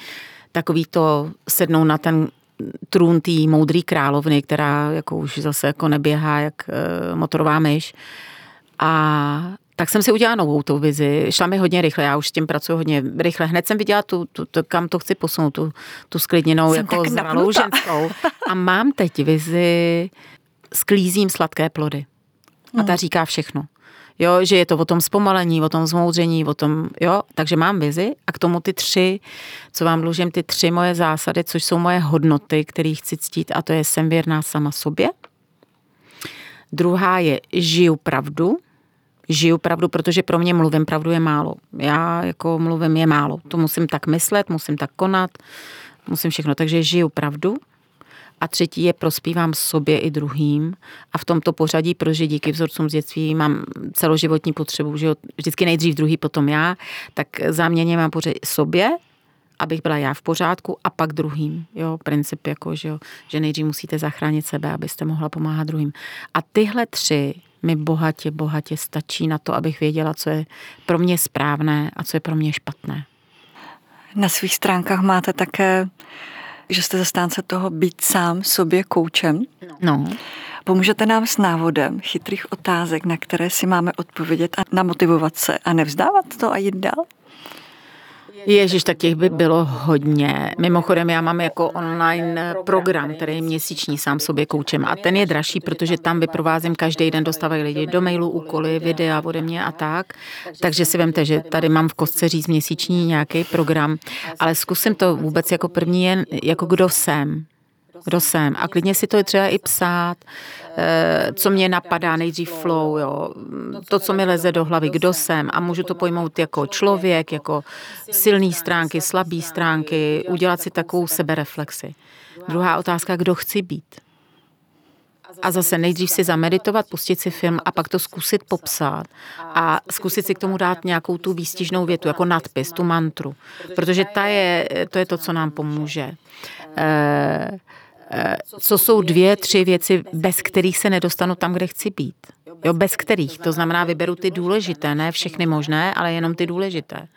takový to sednou na ten trůn té moudrý královny, která jako už zase jako neběhá jak e, motorová myš. A tak jsem si udělala novou tu vizi. Šla mi hodně rychle, já už s tím pracuji hodně rychle. Hned jsem viděla, tu, tu, tu, kam to chci posunout, tu, tu sklidněnou, jsem jako zralou ženskou. A mám teď vizi, sklízím sladké plody. A ta no. říká všechno jo, že je to o tom zpomalení, o tom zmoudření, o tom, jo, takže mám vizi a k tomu ty tři, co vám dlužím, ty tři moje zásady, což jsou moje hodnoty, které chci ctít a to je jsem věrná sama sobě. Druhá je žiju pravdu, žiju pravdu, protože pro mě mluvím pravdu je málo. Já jako mluvím je málo. To musím tak myslet, musím tak konat, musím všechno. Takže žiju pravdu a třetí je prospívám sobě i druhým a v tomto pořadí, protože díky vzorcům z dětství mám celoživotní potřebu, že vždycky nejdřív druhý, potom já, tak záměně mám pořadí sobě, abych byla já v pořádku a pak druhým. Jo, princip jako, že, jo, že nejdřív musíte zachránit sebe, abyste mohla pomáhat druhým. A tyhle tři mi bohatě, bohatě stačí na to, abych věděla, co je pro mě správné a co je pro mě špatné. Na svých stránkách máte také že jste zastánce toho být sám sobě koučem. No. Pomůžete nám s návodem chytrých otázek, na které si máme odpovědět a namotivovat se a nevzdávat to a jít dál? Ježíš, tak těch by bylo hodně. Mimochodem, já mám jako online program, který je měsíční sám sobě koučem a ten je dražší, protože tam vyprovázím každý den, dostávají lidi do mailu úkoly, videa ode mě a tak. Takže si vemte, že tady mám v kostce říct měsíční nějaký program, ale zkusím to vůbec jako první jen, jako kdo jsem. Kdo jsem. A klidně si to je třeba i psát, eh, co mě napadá, nejdřív flow, jo. to, co mi leze do hlavy, kdo jsem. A můžu to pojmout jako člověk, jako silné stránky, slabé stránky, udělat si takovou sebereflexi. Druhá otázka, kdo chci být. A zase nejdřív si zameditovat, pustit si film a pak to zkusit popsat a zkusit si k tomu dát nějakou tu výstižnou větu, jako nadpis, tu mantru. Protože ta je, to je to, co nám pomůže. E, e, co jsou dvě, tři věci, bez kterých se nedostanu tam, kde chci být. Jo, bez kterých. To znamená, vyberu ty důležité, ne všechny možné, ale jenom ty důležité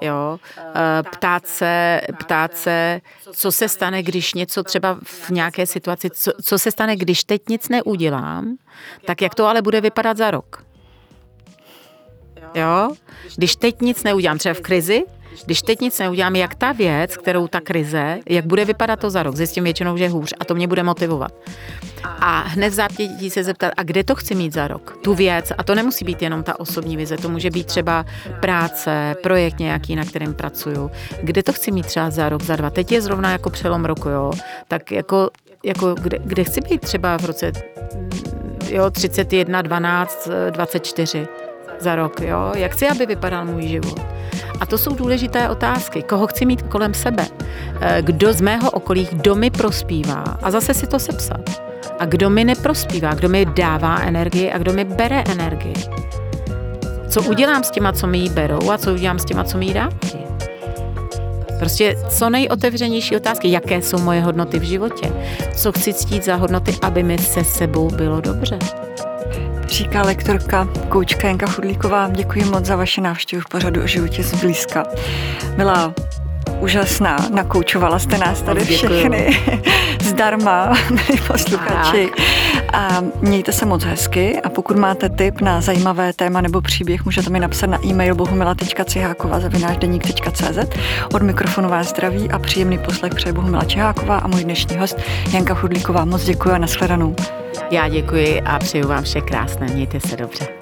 jo, eh, ptát se, ptát se, co se stane, když něco třeba v nějaké situaci, co, co se stane, když teď nic neudělám, tak jak to ale bude vypadat za rok. Jo? Když teď nic neudělám, třeba v krizi, když teď nic neudělám, jak ta věc, kterou ta krize, jak bude vypadat to za rok, zjistím většinou, že je hůř a to mě bude motivovat. A hned v zápětí se zeptat, a kde to chci mít za rok? Tu věc, a to nemusí být jenom ta osobní vize, to může být třeba práce, projekt nějaký, na kterém pracuju. Kde to chci mít třeba za rok, za dva? Teď je zrovna jako přelom roku, jo? Tak jako, jako kde, kde chci být třeba v roce jo, 31, 12, 24 za rok, jo? Jak chci, aby vypadal můj život? A to jsou důležité otázky. Koho chci mít kolem sebe? Eh, kdo z mého okolí, kdo mi prospívá? A zase si to sepsat. A kdo mi neprospívá? Kdo mi dává energii a kdo mi bere energii? Co udělám s těma, co mi ji berou a co udělám s těma, co mi ji dávají? Prostě co nejotevřenější otázky, jaké jsou moje hodnoty v životě, co chci ctít za hodnoty, aby mi se sebou bylo dobře. Říká lektorka, koučka Janka Chudlíková. Děkuji moc za vaši návštěvu v pořadu o životě zblízka. Byla úžasná, nakoučovala jste nás tady všechny zdarma, milí posluchači. A mějte se moc hezky a pokud máte tip na zajímavé téma nebo příběh, můžete mi napsat na e-mail bohumila.ciháková.cz Od mikrofonu vás zdraví a příjemný poslech přeje Bohumila Čeháková a můj dnešní host Janka Chudlíková. Moc děkuji a nashledanou. Já děkuji a přeju vám vše krásné. Mějte se dobře.